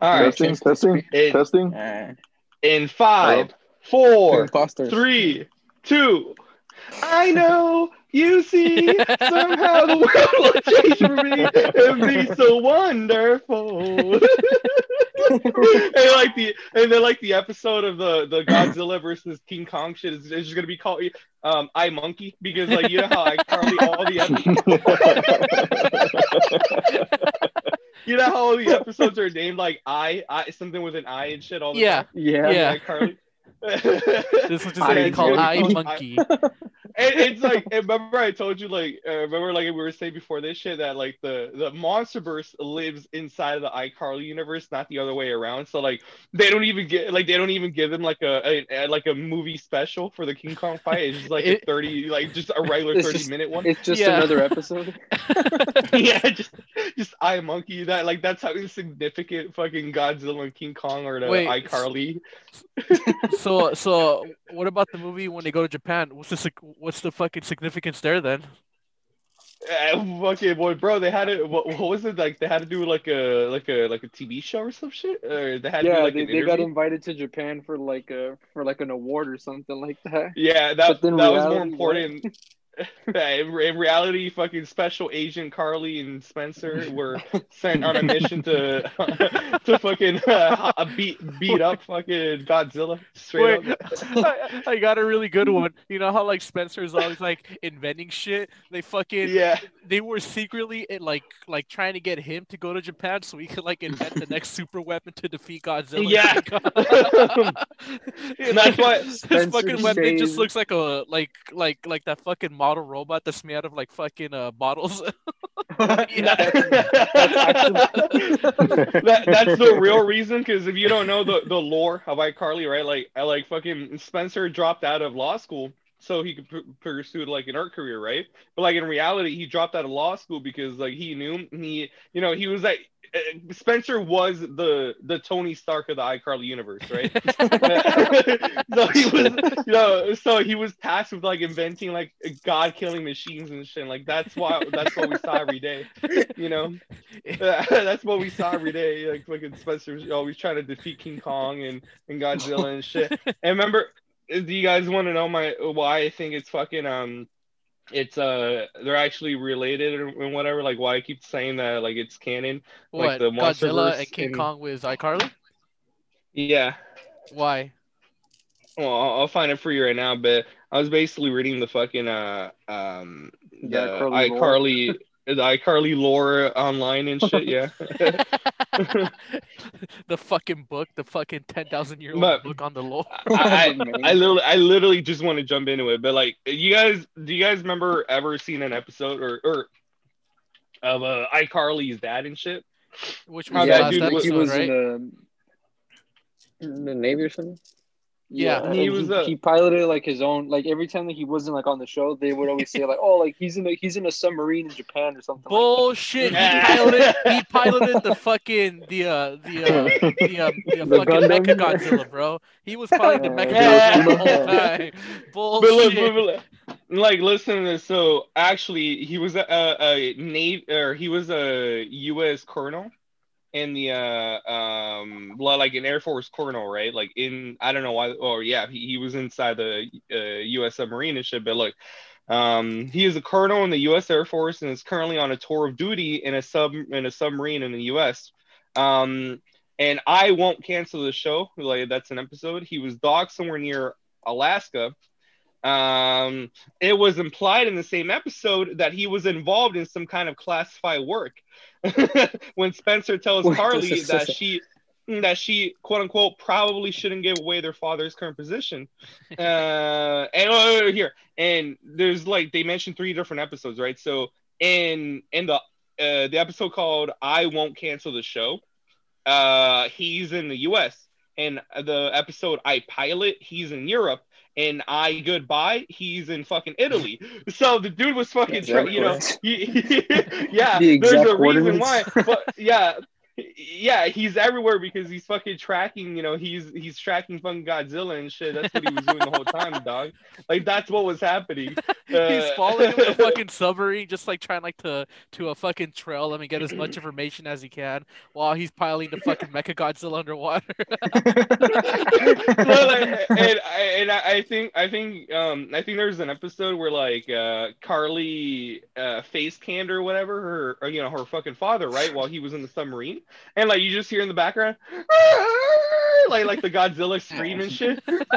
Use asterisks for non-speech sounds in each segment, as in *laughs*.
All right. testing, testing, It- testing. Uh, In five, two four, imposters. three, two. I know you see *laughs* somehow the world will change for me and be so wonderful. *laughs* and like the and then like the episode of the the Godzilla versus King Kong shit is, is just gonna be called um I Monkey because like you know how like Carly all the *laughs* episodes, you know how all the episodes are *laughs* named like I I something with an I and shit all the Yeah. time. Yeah. Yeah. Like Carly. This was just I gonna be called I Monkey. *laughs* Monkey. It's like remember I told you like uh, remember like we were saying before this shit that like the the MonsterVerse lives inside of the iCarly universe, not the other way around. So like they don't even get like they don't even give them like a, a, a- like a movie special for the King Kong fight. It's just like a thirty like just a *laughs* regular thirty just- minute one. It's just Yeah. another episode. *laughs* yeah, just just I Monkey. That like that's how insignificant fucking Godzilla and King Kong are to Wait, iCarly. So so so what about the movie when they go to Japan? What's the what's the fucking significance there then? Uh, fucking boy, bro, they had it. What, what was it like? They had to do like a like a like a TV show or some shit. Or they had to do Yeah, like they, an they got invited to Japan for like a for like an award or something like that. Yeah, that But then that was more reality, important. *laughs* *laughs* Yeah, in, in reality, fucking Special Agent Carly and Spencer were sent on a mission to *laughs* to fucking *laughs* uh, beat beat up fucking Godzilla straight Wait. I, I got a really good one. You know how like Spencer's always like inventing shit. They fucking Yeah, they were secretly eh, like like trying to get him to go to Japan so he could like invent the next super weapon to defeat Godzilla. Yeah. And that's why- this fucking weapon just looks like a like like like that fucking model robot that's made out of like fucking uh bottles. *laughs* *laughs* yeah. *laughs* that, that's the real reason because if you don't know the, the lore of iCarly, right? Like, I like fucking Spencer dropped out of law school so he could p- pursue like an art career, right? But like in reality, he dropped out of law school because like he knew he, you know, he was like Spencer was the the Tony Stark of the iCarly universe, right? *laughs* *laughs* so he was, you know, so he was tasked with like inventing like god killing machines and shit. Like that's why that's what we saw every day, you know. *laughs* that's what we saw every day. Like fucking Spencer's always trying to defeat King Kong and, and Godzilla and shit. And remember, do you guys want to know my why I think it's fucking um it's uh they're actually related and and whatever like why I keep saying that like it's canon what Like the Godzilla and King and- Kong with iCarly? yeah Why? well I'll, I'll find it for you right now but I was basically reading the fucking uh um the The iCarly iCarly the iCarly lore online and shit yeah *laughs* *laughs* *laughs* the fucking book, the fucking ten thousand year old But- book on the lore. I, Man. *laughs* I literally, I literally just want to jump into it, but like, you guys, do you guys remember ever seeing an episode or or of uh, iCarly's dad and shit? Which How was that the last dude was- episode, he was right? in, the, in the Navy or something. Yeah. He and was he, a- he piloted like his own. Like every time that he wasn't like on the show, they would always say like, "Oh, like he's in a he's in a submarine in Japan or something." like Bullshit. He piloted. He *laughs* piloted the fucking the uh the uh the um the, The fucking Gundam? Mecha Godzilla, bro. He was piloting the Mecha Yeah. Godzilla the whole time. But look, Bullshit. but look, like, listen to this. So actually, he was a, a, a navy, or he was a U.S. colonel in the uh um like an Air Force colonel, right? Like in I don't know why. Oh yeah, he, he was inside the uh, U.S. submarine and shit. But look, um, he is a colonel in the U.S. Air Force and is currently on a tour of duty in a sub in a submarine in the U.S. Um, and I won't cancel the show. Like that's an episode. He was docked somewhere near Alaska. Um, it was implied in the same episode that he was involved in some kind of classified work. *laughs* when Spencer tells Wait, Carly is- that she that she quote unquote probably shouldn't give away their father's current position. *laughs* Uh, and oh, oh, here and there's like they mentioned three different episodes, right? So in in the uh, the episode called "I Won't Cancel the Show," uh, he's in the U.S. and the episode "iPilot," he's in Europe. And iGoodbye, he's in fucking Italy. So the dude was fucking, try, you know, coordinates. he- *laughs* yeah. The there's a reason why, but yeah, yeah, he's everywhere because he's fucking tracking. You know, he's he's tracking fucking Godzilla and shit. That's what he was doing the whole time, *laughs* dog. Like that's what was happening. *laughs* He's Uh, following him with a *laughs* fucking submarine, just like trying like to to a fucking trail him and get as much *clears throat* information as he can while he's piling the fucking Mecha Godzilla underwater. Well, like, and I and I I think I think um I think there's an episode where like uh Carly uh face canned or whatever her or, you know her fucking father right while he was in the submarine and like you just hear in the background *laughs* like like the Godzilla scream and shit. *laughs* What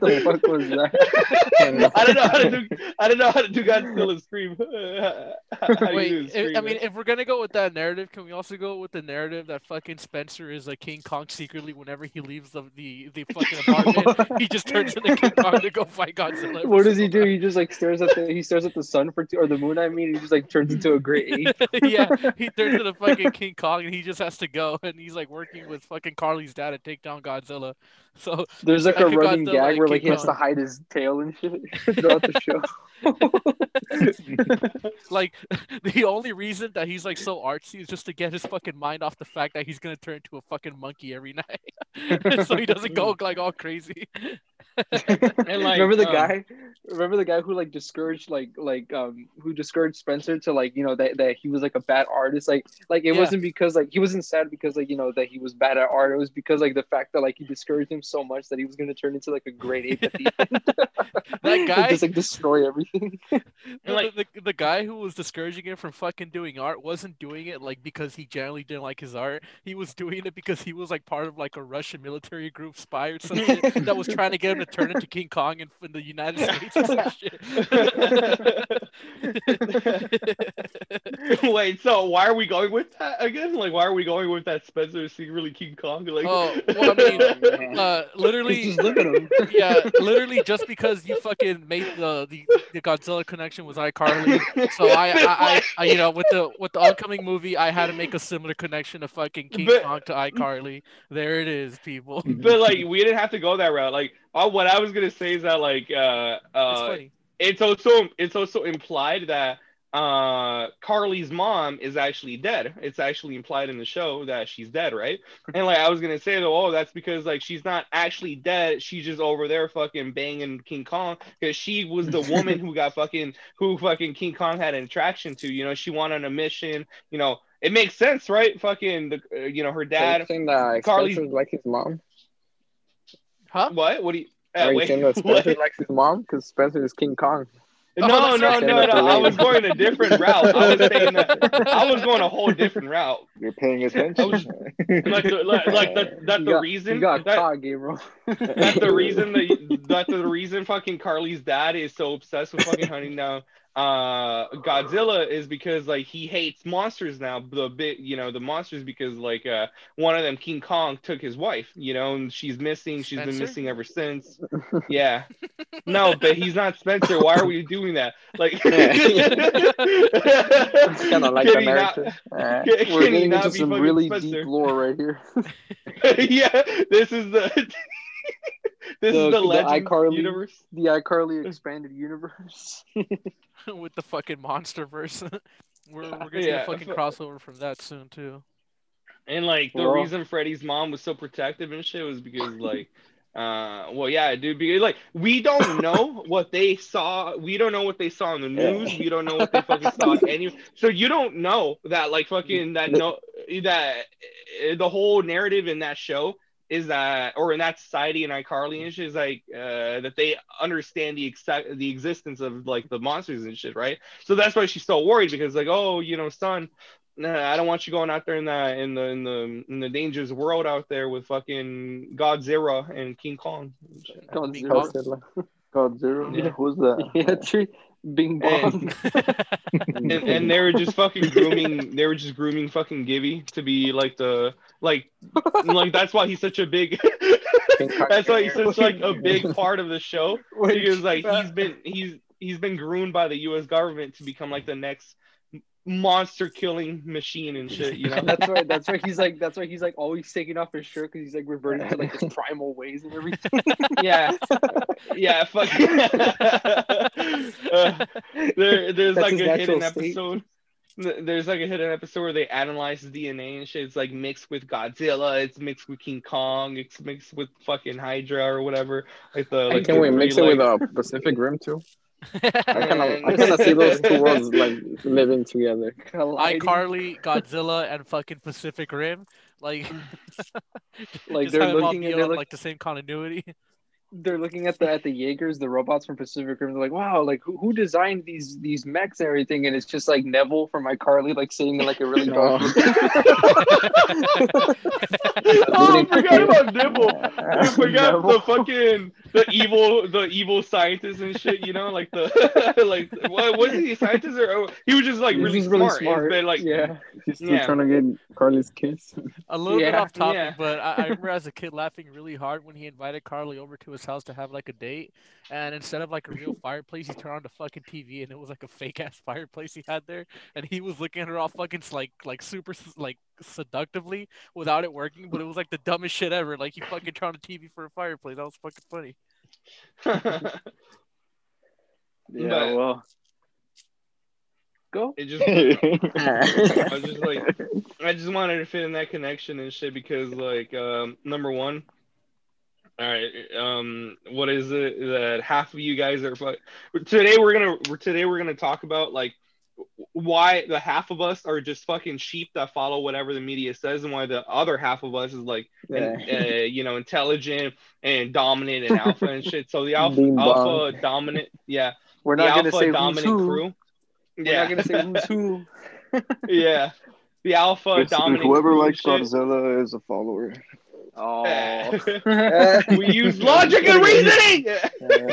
the fuck was that? I don't know how to do I don't know how to do Godzilla scream. *laughs* How Wait, if- scream, I mean, man? if we're gonna go with that narrative, can we also go with the narrative that fucking Spencer is like King Kong secretly whenever he leaves the the, the fucking apartment, he just turns into the King Kong to go fight Godzilla. every What does he single do? He just like stares at the he stares at the sun for two or the moon. I mean, he just like turns into a great ape. yeah, he turns into fucking King Kong and he just has to go *laughs* and he's like working with fucking Carly's dad to take down Godzilla. *laughs* So There's like a running Godzilla gag where like he has to hide his tail and shit *laughs* throughout the show. like the only reason that he's like so artsy is just to get his fucking mind off the fact that he's gonna turn into a fucking monkey every night, so he doesn't go like all crazy. *laughs* And, like, remember the um, guy? Remember the guy who like discouraged like like um who discouraged Spencer to like you know that, that he was like a bad artist like like it Yeah. wasn't because like he wasn't sad because like you know that he was bad at art it was because like the fact that like he discouraged him so much that he was gonna turn into like a great ape at the *laughs* end. That *laughs* guy- just like destroy everything. The, like- the, the guy who was discouraging him from fucking doing art wasn't doing it like because he generally didn't like his art. He was doing it because he was like part of like a Russian military group spy or something that was trying to get him to turn into King Kong in, in the United States or some shit. *laughs* Wait, so why are we going with that again? Like, why are we going with that Spencer secretly King Kong? Like, Oh, well, I mean, *laughs* *laughs* uh, Just literally, look at him. yeah, literally just because you fucking made the the, the Godzilla connection with iCarly. So I, I, I, I, you know, with the with the upcoming movie, I had to make a similar connection to fucking King But- Kong to iCarly. There it is, people. but like, we didn't have to go that route. Like, uh, what I was gonna say is that like, uh, It's uh, funny. it's also it's also implied that uh Carly's mom is actually dead. It's actually implied in the show that she's dead, right? *laughs* And like I was gonna say though, oh, that's because like she's not actually dead. She's just over there fucking banging King Kong because she was the *laughs* woman who got fucking who fucking King Kong had an attraction to. You know, she went on a mission. You know, it makes sense, right? Fucking the uh, you know her dad. saying that Carly- Spencer's like his mom? Huh? What? What do you? uh, Are you wait, saying that *laughs* what? Spencer likes his mom? Because Spencer is King Kong. Oh, No, that's no, no, no. I was going a different route. I was saying that *laughs* I was going a whole different route. You're paying attention. was- Like, the, like, like that, that's You the got- reason. You got that, caught, Gabriel. that's the reason that *laughs* that's the reason fucking Carly's dad is so obsessed with fucking hunting down uh Godzilla is because like he hates monsters now the bit you know the monsters because like uh one of them King Kong took his wife you know and she's missing she's been missing ever since. *laughs* Yeah. No but he's not Spencer. Why are we doing that? Like It's kind of like the Can he not- narrative. Uh, can- can We're he getting into some really Spencer? deep lore right here. *laughs* yeah this is the *laughs* *laughs* this The- is the the iCarly- universe The iCarly expanded universe. *laughs* *laughs* with the fucking monster verse. we're we're gonna Yeah, get a fucking fu- crossover from that soon too. And like the Well- reason Freddie's mom was so protective and shit was because like uh well yeah dude because like we don't know what they saw we don't know what they saw in the news we don't know what they fucking saw any so you don't know that like fucking that no that uh, the whole narrative in that show is that or in that society in iCarly and shit is like uh that they understand the exact the existence of like the monsters and shit right so that's why she's so worried because like oh you know son Nah, I don't want you going out there in the in the in the in the dangerous world out there with fucking Godzilla and King Kong. Godzilla. Godzilla. Godzilla. Yeah. Who's that? *laughs* Yeah, tree. Bing bong. *laughs* *laughs* And, and they were just fucking grooming. They were just grooming fucking Gibby to be like the like like that's why he's such a big. *laughs* that's why he's such like a big part of the show because like he's been he's he's been groomed by the U.S. government to become like the next monster killing machine and shit. You know. *laughs* That's why. That's why he's like. That's why he's like always taking off his shirt because he's like reverting to like his primal ways and everything. *laughs* yeah, yeah, fuck. uh, *laughs* there, there's That's like a hidden state. episode. there's like a hidden episode where they analyze DNA and shit. It's like mixed with Godzilla. It's mixed with King Kong. It's mixed with fucking Hydra or whatever. Like the like Can the we three, mix it with a uh, Pacific Rim too? I kind of, I kind of see those two worlds *laughs* like living together. Colliding. iCarly, Godzilla, and fucking Pacific Rim. Like, *laughs* *laughs* Like they're have them all looking be and on, they're look, like the same continuity. they're looking at the at the Jaegers, the robots from Pacific Rim. They're like, wow, like who, who designed these these mechs and everything? And it's just like Nevel from iCarly, like sitting in like a really dark. Oh. oh, I forgot about Nibble. I forgot the fucking the evil the evil scientist and shit. You know, like the *laughs* like what was he a scientist or oh, he was just like He's really, just really smart. smart. But like yeah, He's still Yeah. trying to get Carly's kiss. A little bit off topic, yeah. but I, I *laughs* remember as a kid laughing really hard when he invited Carly over to his house to have like a date, and instead of like a real *laughs* fireplace, he turned on the fucking TV, and it was like a fake ass fireplace he had there, and he was looking at her all fucking like like super like seductively without it working, but it was like the dumbest shit ever. Like he fucking turned on the TV for a fireplace. That was fucking funny. *laughs* yeah. But- well, go. it just *laughs* I was just like I just wanted to fit in that connection and shit because like um number one. All right, um, what is it that half of you guys are? fu- Today we're gonna today we're gonna talk about like why the half of us are just fucking sheep that follow whatever the media says, and why the other half of us is like, and, uh, you know, intelligent and dominant and alpha and shit. So the *laughs* alpha, alpha dominant, yeah, We're the not gonna alpha say who's who. crew. We're Yeah, not gonna say who's who. *laughs* *laughs* yeah, the alpha Basically, dominant. whoever crew likes shit. Godzilla is a follower. Oh, we use logic and reasoning.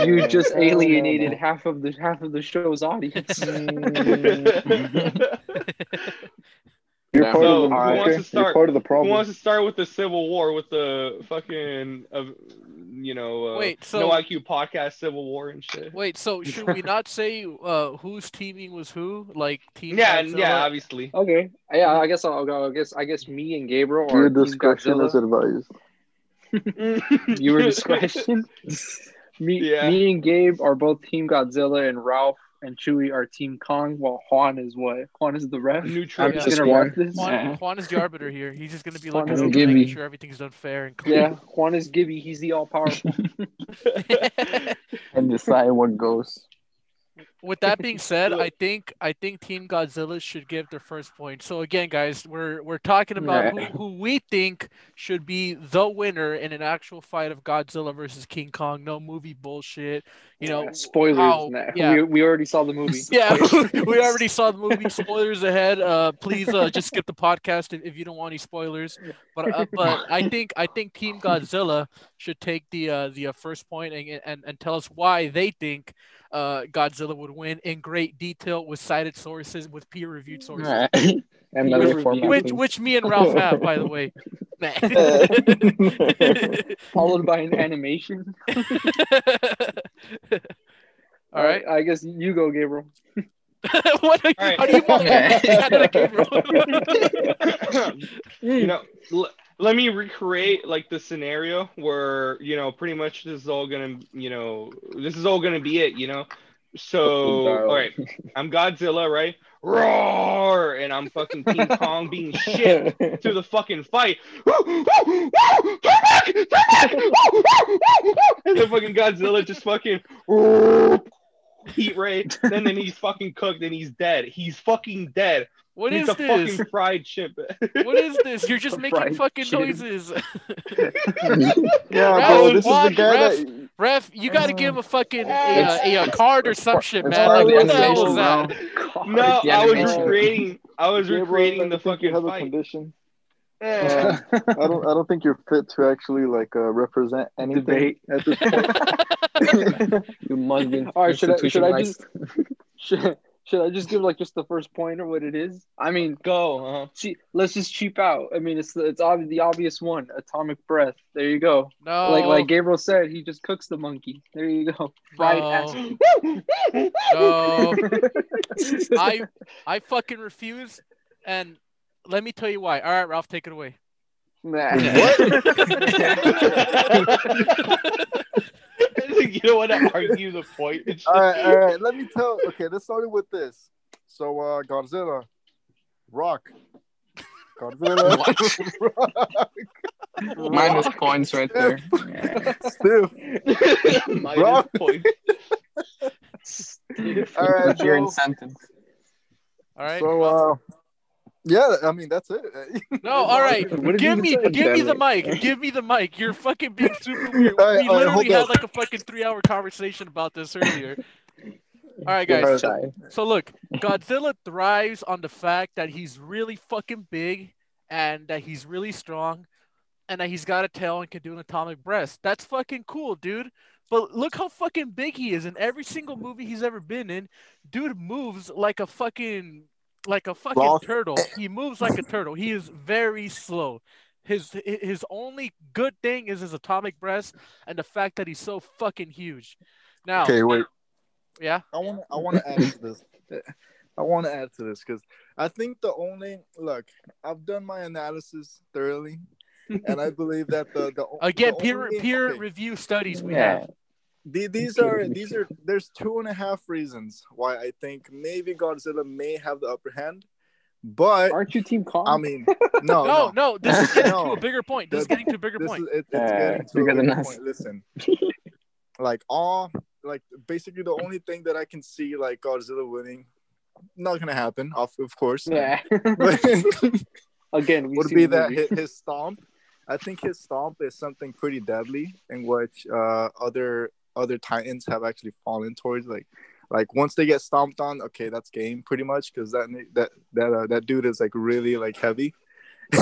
You just alienated half of the half of the show's audience. You're *laughs* part So, of the who wants okay? to start? You're part of the problem. Who wants to start with the Civil War with the fucking, uh, you know, uh, Wait, so- no IQ podcast Civil War and shit? Wait, so should we not say uh, whose teaming was who? Like team? Yeah, Godzilla? yeah, obviously. okay, yeah, I guess I'll go. I guess I guess me and Gabriel Your are Team discretion Godzilla. is advised. *laughs* *laughs* Your discretion. Me, Yeah. me and Gabe are both Team Godzilla, and Ralph and Chewie are Team Kong. While Juan is what? Juan is the ref. Neutral. I'm Yeah. just Just gonna one. this. Juan, Yeah. Juan is the arbiter here. He's just gonna be Juan looking over, Gibby. making sure everything's done fair and clear. Yeah, Juan is Gibby. He's the all powerful. *laughs* *laughs* and decide what goes. With that being said, *laughs* I think I think Team Godzilla should give their first point. So again, guys, we're we're talking about who, who we think should be the winner in an actual fight of Godzilla versus King Kong. No movie bullshit. You know, spoilers. how- yeah. we, we already saw the movie. *laughs* Yeah, *laughs* we already saw the movie. Spoilers ahead. Uh, please uh, just skip the podcast if, if you don't want any spoilers. But uh, but I think I think Team Godzilla should take the uh, the uh, first point and, and and tell us why they think uh, Godzilla would win in great detail with cited sources, with peer reviewed sources, *laughs* and another which which me and Ralph have, by the way. *laughs* *laughs* Followed by an animation. All right. I guess you go, Gabriel. what are, All right. How do you want Yeah. you know, l- let me recreate like the scenario where you know pretty much this is all gonna you know this is all gonna be it. You know, so all right, I'm Godzilla, right? Roar, and I'm fucking King Kong being shit to the fucking fight. Turn back! Turn back! and the fucking Godzilla just fucking heat ray. Then then he's fucking cooked and he's dead. He's fucking dead. What he's is a this? fucking fried chip. *laughs* What is this? You're just making fucking chicken. noises. *laughs* Yeah, Ref, bro, this is the guy Ref? that. Ref, you gotta give him a fucking a, a, a card or some shit, man. Like, what the *laughs* the hell was that? God. No, I was recreating. I was Gabriel, recreating I the think you fucking have a fight. condition. Eh. I don't. I don't think you're fit to actually like uh, represent anything Debate. at this point. You must be All right, should I- should I institutionalized. Should, should I just give like just the first point or what it is? I mean, Go. Uh, see, let's just cheap out. I mean, it's the it's obvious, the obvious one, atomic breath. There you go. No, Like like Gabriel said, he just cooks the monkey. There you go. Fried No. ass. no. *laughs* I I fucking refuse. And let me tell you why. All right, Ralph, take it away. Nah. *laughs* *laughs* *laughs* you don't want to argue the point. all right, all right. Let me tell. Okay, let's start with this. So, uh, Godzilla, Rock. Godzilla. *laughs* Rock. Minus points right there. *laughs* Stiff. Minus Rock. point. All right, What's your Joe. incentive? All right. So, uh, yeah, I mean that's it. no, all right. Give me, say? give me the mic. Give me the mic. You're fucking being super *laughs* weird. All right, we all right, literally hold had up. like a fucking three-hour conversation about this earlier. All right, guys. shy. So look, Godzilla thrives on the fact that he's really fucking big and that he's really strong and that he's got a tail and can do an atomic breath. That's fucking cool, dude. But look how fucking big he is in every single movie he's ever been in. Dude moves like a fucking like a fucking Sloth. turtle. He moves like a turtle. He is very slow. His his only good thing is his atomic breath and the fact that he's so fucking huge. Now, Okay, wait. yeah. I want to I want to add to this. I want to add to this because I think the only look I've done my analysis thoroughly, and I believe that the the Again, the peer only- peer okay, review studies we Yeah. have. The- these are these are there's two and a half reasons why I think maybe Godzilla may have the upper hand, but Aren't you Team Kong? I mean *laughs* no No, no, this is getting *laughs* to a bigger point. This is getting to a bigger this point. is it, it's Yeah, getting to bigger a than good us. point. Listen, *laughs* like all like basically the only thing that I can see like Godzilla winning, not gonna happen, of of course. yeah. Again, would be that his, his stomp. I think his stomp is something pretty deadly, in which uh, other other titans have actually fallen towards. Like, like once they get stomped on, okay, that's game pretty much because that that that uh, that dude is like really like heavy. *laughs*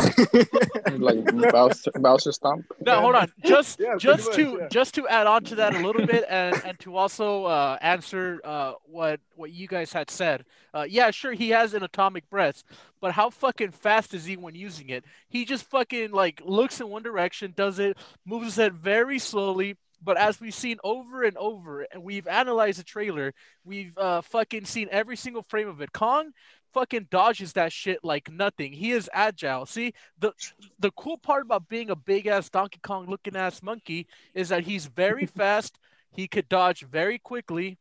like Bowser, Bowser Stomp. No, hold on. Just Yeah, just much, to yeah. just to add on to that a little bit and and to also uh, answer uh, what what you guys had said. Uh, yeah, sure, he has an atomic breath, but how fucking fast is he when using it? He just fucking like looks in one direction, does it, moves his head very slowly. But as we've seen over and over, and we've analyzed the trailer, we've uh, fucking seen every single frame of it. Kong fucking dodges that shit like nothing. He is agile. See, the the cool part about being a big ass Donkey Kong looking ass monkey is that he's very *laughs* fast. He could dodge very quickly,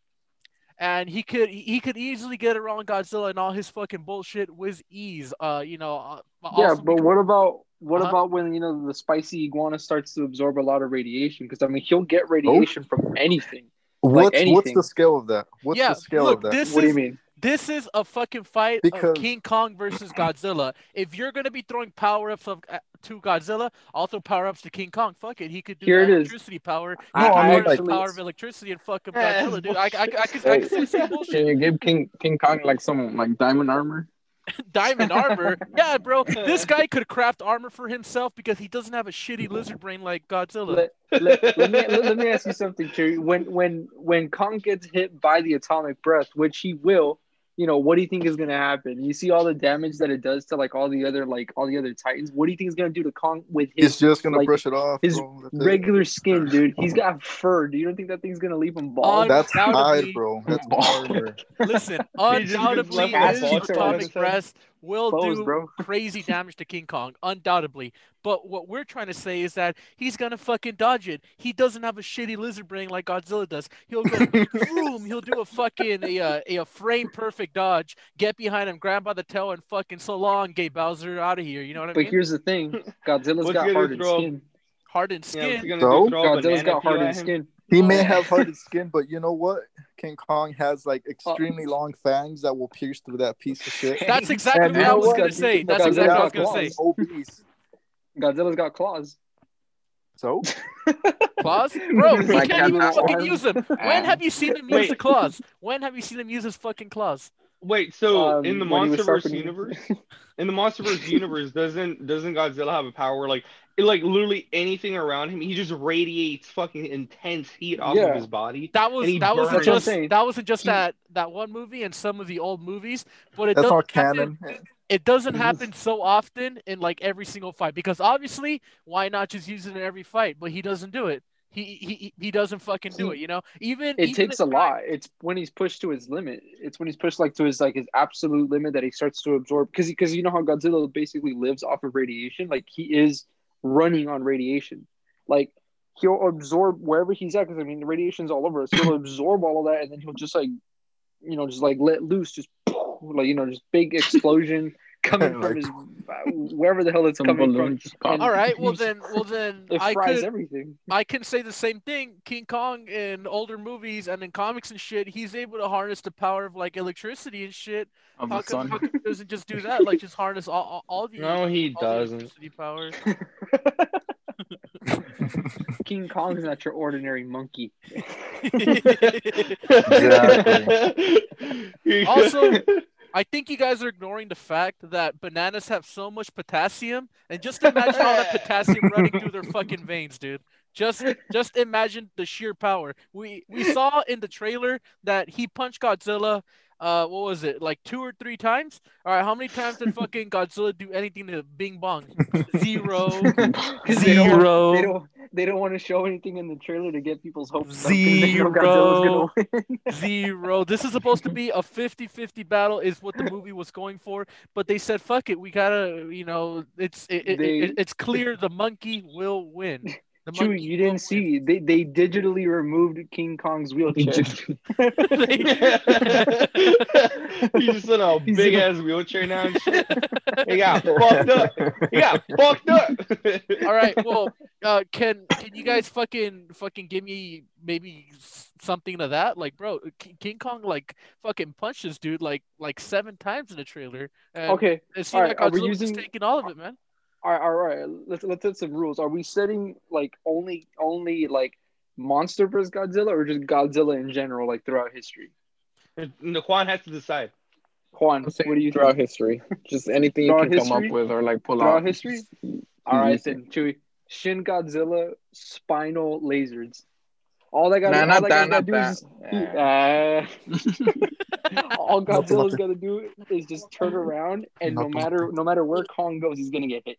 and he could he could easily get around Godzilla and all his fucking bullshit with ease. Uh, you know. Uh, Yeah, also but what about what Uh-huh. about when you know the spicy iguana starts to absorb a lot of radiation? Because I mean, he'll get radiation from anything. what's what's anything. the scale of that? What's Yeah, the scale look, of that? this What do you mean? This is a fucking fight Because- of King Kong versus *clears throat* Godzilla. If you're gonna be throwing power ups of, uh, to Godzilla, I'll throw power ups to King Kong. Fuck it, he could do Here the it is. electricity power. He No, can I mean, harness the like- power of electricity and fuck up Eh, Godzilla, dude. I, I, I, I, could, I could see the bullshit. Can you give King King Kong like some like diamond armor? *laughs* Diamond armor. Yeah, bro. This *laughs* guy could craft armor for himself because he doesn't have a shitty lizard brain like Godzilla. Let, let, let me let, let me ask you something, Cherry. When when when Kong gets hit by the atomic breath, which he will, you know, what do you think is gonna happen? You see all the damage that it does to like all the other like all the other Titans. What do you think is gonna do to Kong with He's his just gonna brush it off. his bro. That's it. regular skin, dude? *laughs* He's got fur. Do you don't think that thing's gonna leave him bald? That's Undoubtedly- hide, bro. That's Bald. armor. *laughs* Listen, He just undoubtedly left out his ball atomic his head. breath will Bows, do bro. *laughs* crazy damage to King Kong, undoubtedly. But what we're trying to say is that he's gonna fucking dodge it. He doesn't have a shitty lizard brain like Godzilla does. He'll go *laughs* boom. He'll do a fucking a, uh, a, a frame perfect dodge, get behind him, grab by the tail, and fucking so long, Gay Bowser, out of here. You know what I But mean? But here's the thing: *laughs* Godzilla's What's got gonna hardened skin. Hardened Yeah, skin. gonna So? do? Throw a Godzilla's banana got hardened skin. He may Oh. have hardened *laughs* skin, but you know what? King Kong has like extremely long fangs that will pierce through that piece of shit. That's exactly And what I was what? gonna say. That's Godzilla exactly what I was gonna say. claws. Obese. Godzilla's got claws. So Claws, bro. *laughs* He Like can't even fucking one. use them. When have you seen him use the claws? When have you seen him use his fucking claws? Wait, so Um, in the when he was MonsterVerse universe, in the MonsterVerse universe, doesn't doesn't Godzilla have a power where like it, like literally anything around him, he just radiates fucking intense heat off Yeah. of his body. That was that wasn't burns. That's what I'm just that wasn't just He- that that one movie and some of the old movies, but it that's doesn't not happen, it doesn't happen so often in like every single fight because obviously why not just use it in every fight? But he doesn't do it. He he he doesn't fucking do He- it. You know, even It even takes a fact- lot. It's when he's pushed to his limit. It's when he's pushed like to his like his absolute limit that he starts to absorb because because you know how Godzilla basically lives off of radiation. Like he is running on radiation. Like he'll absorb wherever he's at because I mean the radiation's all over us. He'll *clears throat* absorb all of that and then he'll just like you know just like let loose, just like you know just big explosion. *laughs* coming Like- from his wherever the hell it's Some coming from. balloons just pop. and All right, well *laughs* then, well then, it I could everything. I can say the same thing. King Kong in older movies and in comics and shit, he's able to harness the power of like electricity and shit. of How come, how come he doesn't just do that? Like just harness all, all, all the *laughs* No, he all doesn't. electricity power. *laughs* King Kong's not your ordinary monkey. Also- I think you guys are ignoring the fact that bananas have so much potassium, and just imagine all that *laughs* potassium running through their fucking veins, dude. Just, just imagine the sheer power. We we saw in the trailer that he punched Godzilla. Uh, what was it? Like two or three times? All right, how many times did fucking Godzilla do anything to Bing Bong? Zero. 'Cause *laughs* they don't- *laughs* Zero. They don't. They don't want to show anything in the trailer to get people's hopes up 'cause they gonna *laughs* win. Zero. This is supposed to be a 50-50 battle is what the movie was going for, but they said fuck it. We got to, you know, it's it, it, They- it- it's clear the monkey will win. The Chewie, you didn't see. They they digitally removed King Kong's *laughs* wheelchair. He's just in a *laughs* He's big in a- ass wheelchair now and shit. *laughs* He got fucked up. He got fucked up. All right. Well, uh, can can you guys fucking fucking give me maybe something to that? Like, bro, King Kong like fucking punched this dude like like seven times in the trailer. And okay, It seemed like alright, are we Godzilla using- just taking all of it, man. All right, all right. Let's let's set some rules. Are we setting like only only like monster versus Godzilla, or just Godzilla in general, like throughout history? Naquan has to decide. Juan, I'm what do you throughout think? history? Just anything you Throughout can come up with or like pull Throughout out. history? You- All you right, use then Chewie, Shin Godzilla, spinal lasers. All they got. Nah, all not they that, *laughs* *laughs* gotta not do that. is Yeah. Uh, all Godzilla's gonna do is just turn around, and no matter no matter where Kong goes, he's gonna get hit.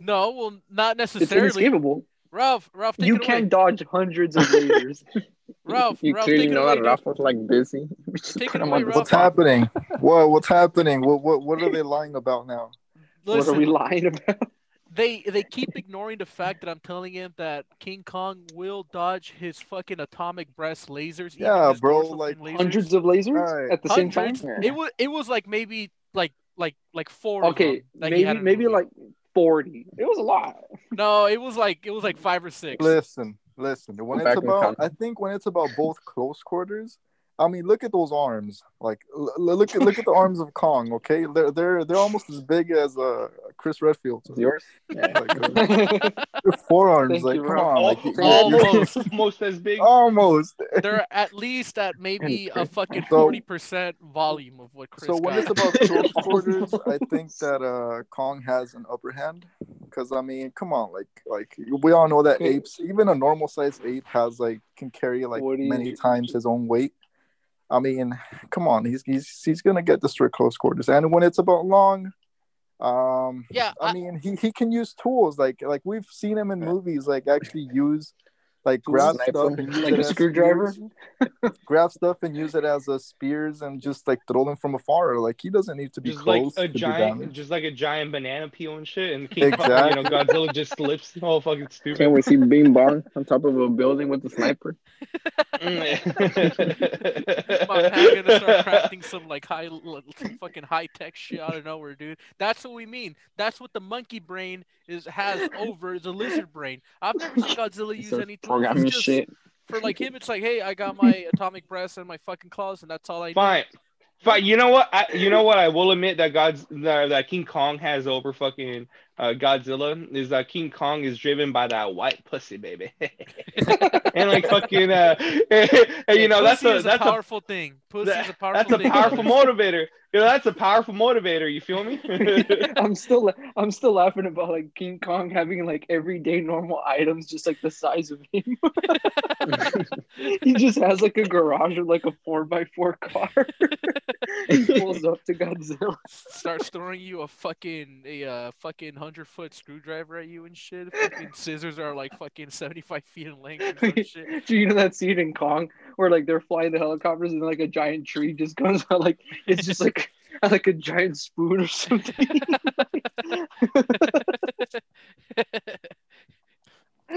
No, well, not necessarily. It's necessarily. inescapable. Ralph, Ralph, You can away. dodge hundreds of lasers. *laughs* Ralph, You Ralph, clearly take know away, that. Ralph was like busy. Take it away, Ralph. What's happening? What what's happening? What what what are they lying about now? what are we lying about? They they keep ignoring the fact that I'm telling him that King Kong will dodge his fucking atomic breath lasers. Yeah, bro, like, lasers. Hundreds of lasers Alright. at the same time. Hundreds. It was it was like maybe like like like four. of Okay, them that he had maybe maybe movie. like forty. It was a lot. no, it was like it was like five or six. Listen, listen. When Go it's about. I think when it's about both close quarters. I mean, look at those arms. Like, l- look at look at the arms of Kong. Okay, they're they're they're almost as big as uh Chris Redfield. It's yours? Yeah. Like, uh, *laughs* their forearms. Thank like, you, come Ralph. on, like, you- you- Almost. *laughs* almost as big. almost. They're at least at maybe *laughs* a Chris- fucking So- forty percent volume of what Chris So when got. it's about close quarters, I think that uh Kong has an upper hand. Because I mean, come on, like like we all know that apes, even a normal sized ape, has like can carry like What you- many times his own weight. I mean, come on, he's he's he's gonna get destroyed close quarters. And when it's about long, um, yeah, I I, mean, he, he can use tools like like we've seen him in movies like actually use like grab stuff and use Like it a screwdriver? *laughs* grab stuff and use it as a spears and just like throw them from afar. Like he doesn't need to be just like close a giant, just like a giant banana peel and shit. And King Kong, Exactly. you know, Godzilla just slips all fucking *laughs* stupid Can't we see Bing Bong on top of a building with a sniper? *laughs* Mm. my man gonna start crafting some like high, fucking high tech shit out of nowhere, dude. That's what we mean. That's what the monkey brain is has over the lizard brain. I've never seen Godzilla use any tools. Programming just, shit. For like him, it's like, hey, I got my *laughs* atomic breath and my fucking claws, and that's all I need. Fine. Fine. You know what? I, you know what? I will admit that God's that, that King Kong has over fucking uh, Godzilla is that King Kong is driven by that white pussy, baby. *laughs* and like fucking, uh, *laughs* and, you know that's a that's a powerful thing. Pussy is a *laughs* powerful that's a powerful motivator. You know, that's a powerful motivator. You feel me? I'm still I'm still laughing about like King Kong having like everyday normal items just like the size of him. he just has like a garage with like a four by four car. he pulls up to Godzilla. Starts throwing you a fucking a uh, fucking hundred foot screwdriver at you and shit. Fucking scissors are like fucking seventy five feet in length and some shit. *laughs* Do you know that scene in Kong where like they're flying the helicopters and like a giant tree just comes out like it's just like *laughs* like a giant spoon or something. *laughs*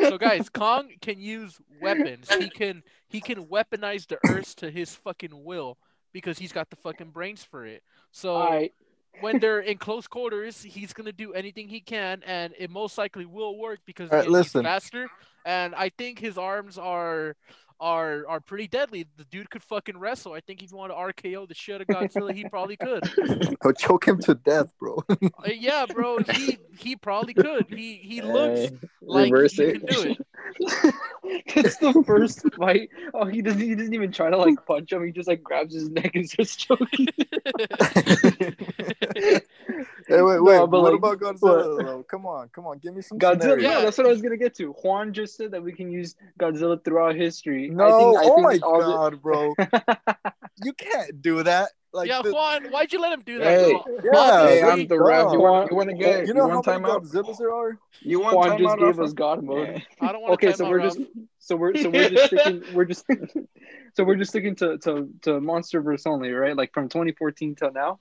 so guys, Kong can use weapons. He can he can weaponize the Earth to his fucking will because he's got the fucking brains for it. So right. When they're in close quarters, he's gonna do anything he can, and it most likely will work because All right, again, he's listen. faster. And I think his arms are are are pretty deadly. The dude could fucking wrestle. I think if you want to RKO the shit of Godzilla, he probably could. *laughs* He'll choke him to death, bro. Uh, yeah, bro, he he probably could. He he looks *laughs* Hey, like reverse he it. can do it. *laughs* It's the first fight. Oh, he doesn't. He doesn't even try to like punch him. He just like grabs his neck and starts choking. *laughs* Hey, wait, wait. but, what like, about Godzilla? Though? Come on, come on. Give me some Godzilla. scenarios. Yeah, that's what I was gonna get to. Juan just said that we can use Godzilla throughout history. No, I think, I oh think my all the- god, bro. *laughs* You can't do that. Like, yeah, the- Juan, why'd you let him do that? Hey, yeah, Hey, I'm the ref. You want, you want to get? You You, know how want many timeout? Godzillas there are? You want Juan just timeout? gave us God mode. I don't want Okay, to so we're just so we're so we're just sticking *laughs* we're just so we're just sticking to to to MonsterVerse only, right? Like from 2014 till now.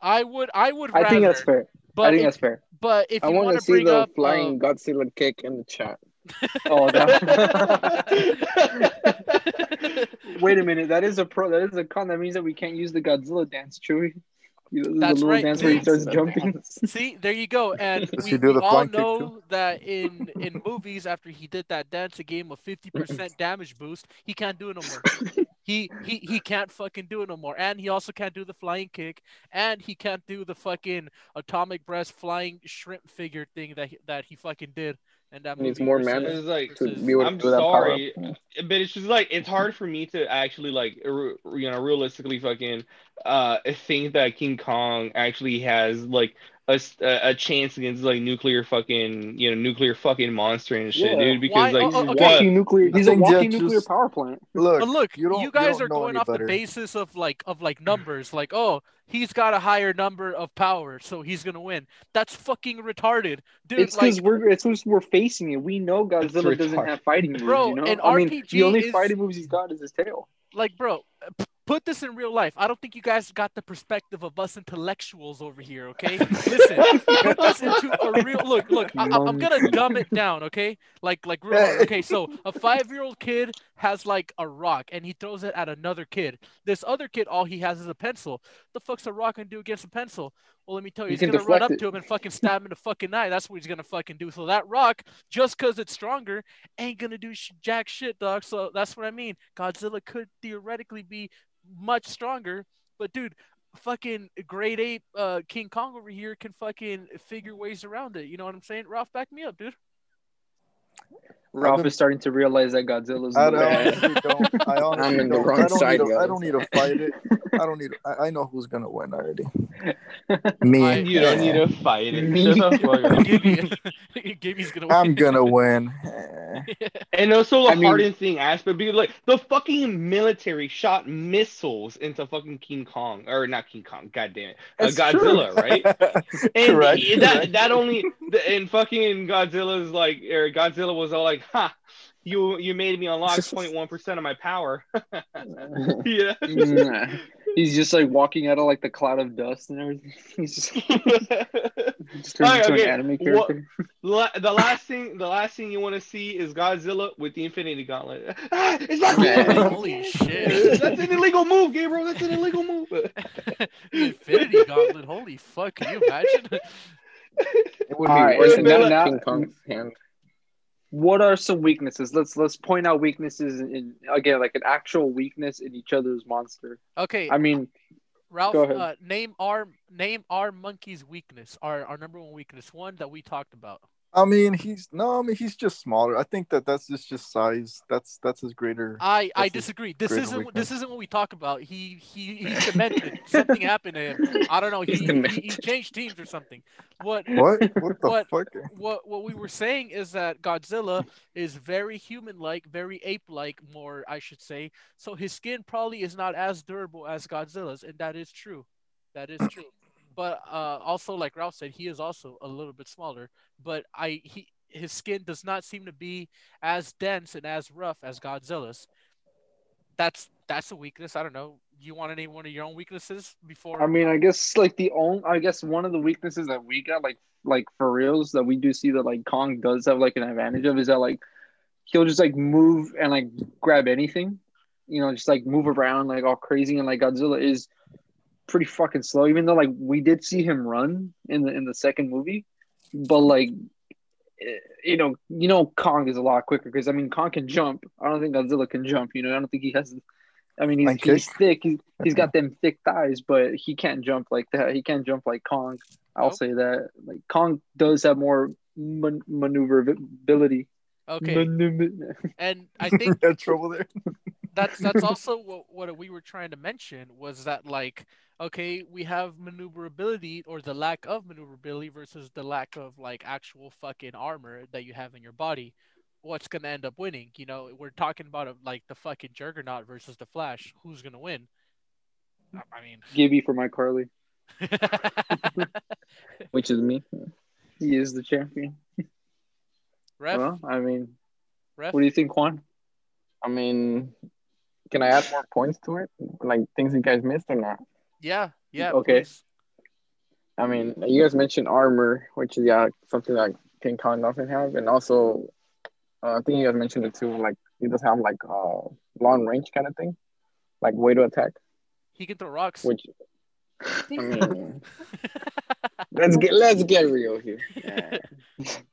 I would I would I rather. think that's fair. But I think if, that's fair. but if I want want to to see the up uh, flying Godzilla kick in the chat. *laughs* Oh, that... *laughs* wait a minute. That is a pro. That is a con. That means that we can't use the Godzilla dance, Chewie. You the That's right, dance where he starts jumping. See, there you go. And we, do we all know that *laughs* in in movies, after he did that dance, it gave him a fifty percent damage boost. He can't do it no more. He he he can't fucking do it no more. And he also can't do the flying kick. And he can't do the fucking atomic breath flying shrimp figure thing that he, that he fucking did. And that Needs more versus- mana It's like To versus- be able to I'm do that sorry. up. but it's just like it's hard for me to actually like re- you know realistically fucking uh think that King Kong actually has like a, s- a a chance against like nuclear fucking you know nuclear fucking monster and shit, Yeah. dude. Because Why- like oh, oh, what? nuclear. He's a think walking Jeff nuclear power plant. Look, But look, you, don't, you guys don't are going off better. the basis of like of like numbers, like oh he's got a higher number of power, so he's gonna win. That's fucking retarded, dude. It's like, because we're it's because we're facing it. We know Godzilla doesn't have fighting moves. Bro, you know, an I mean, the only is- fighting moves he's got is his tail. like, bro, p- put this in real life. I don't think you guys got the perspective of us intellectuals over here. Okay, listen, put this into a real look. Look, I, I'm gonna dumb it down. Okay, like like real. hard. Okay, so a *laughs* five-year-old kid has like a rock and he throws it at another kid. This other kid, all he has is a pencil. The fuck's a rock gonna do against a pencil? Well, let me tell you, You he's gonna run up it. to him and fucking stab him in the fucking eye. That's what he's gonna fucking do. So that rock, just cause it's stronger, ain't gonna do sh- jack shit, dog. So that's what I mean. Godzilla could theoretically be much stronger, but dude, fucking grade eight uh King Kong over here can fucking figure ways around it. You know what I'm saying? Ralph, back me up, dude. Ralph been- is starting to realize that Godzilla's I don't, bad. honestly don't. I *laughs* honestly I'm in the don't. wrong I don't side, need to, *laughs* I don't need to fight it. I don't need. I, I know who's gonna win already. *laughs* Me. I- You don't need to fight it. Me. Shut the fuck up. Gibby, Gibby's gonna win. I'm gonna win. *laughs* And also the I mean- hardest thing aspect because like the fucking military shot missiles into fucking King Kong or not King Kong, god damn it, uh, It's true. Godzilla, right? *laughs* And correct. that correct. that only the- and fucking Godzilla's like or Godzilla was all like, ha, you you made me unlock 0.1 percent of my power. *laughs* yeah. Nah. He's just like walking out of like the cloud of dust and everything. *laughs* He's just, *laughs* just turns Alright, into okay. an anime character. La- the last thing the last thing you want to see is Godzilla with the Infinity Gauntlet. *laughs* Ah, it's not Yeah. Holy shit. That's an illegal move, Gabriel. That's an illegal move. Infinity Gauntlet. Holy fuck! Can you imagine? It would be Alright, worse than now- now- King Kong's hand. What are some weaknesses? Let's let's point out weaknesses in again like an actual weakness in each other's monster. Okay, I mean, Ralph. Uh, name our name our monkey's weakness. Our our number one weakness. One that we talked about. I mean, he's no. I mean, he's just smaller. I think that that's just just size. That's that's his greater. I I disagree. This isn't weakness. this isn't what we talk about. He he he's demented. *laughs* something happened to him. I don't know. He, he, he changed teams or something. What What? What the What- fuck? what what we were saying is that Godzilla is very human-like, very ape-like, more I should say. So his skin probably is not as durable as Godzilla's, and that is true. That is true. But uh, also, like Ralph said, he is also a little bit smaller. But I he his skin does not seem to be as dense and as rough as Godzilla's. That's that's a weakness. I don't know. You want name one of your own weaknesses before? I mean, I guess like the only I guess one of the weaknesses that we got like like for reals that we do see that like Kong does have like an advantage of is that like he'll just like move and like grab anything, you know, just like move around like all crazy and like Godzilla is pretty fucking slow. Even though like we did see him run in the in the second movie, but like eh, you know, you know, Kong is a lot quicker because I mean, Kong can jump. I don't think Godzilla can jump. You know, I don't think he has. I mean, he's, And he's thick. He's, he's got them thick thighs, but he can't jump like that. He can't jump like Kong. I'll Nope. say that. Like Kong does have more man- maneuverability. Okay, Maneuver- and I *laughs* think Had trouble there. *laughs* that's that's *laughs* also what, what we were trying to mention was that like okay we have maneuverability or the lack of maneuverability versus the lack of like actual fucking armor that you have in your body what's gonna end up winning you know we're talking about uh like the fucking juggernaut versus the flash who's gonna win i mean Gibby for my Carly. *laughs* *laughs* Which is me. He is the champion. ref Well, I mean, ref what do you think, Juan? I mean, can I add more points to it? Like things you guys missed or not? yeah yeah Okay. please. I mean, you guys mentioned armor, which is yeah something that King Kong doesn't have, and also uh, I think you guys mentioned it too. Like he does have like uh long range kind of thing, like way to attack. he can throw rocks Which I mean, *laughs* let's get let's get real here. Yeah.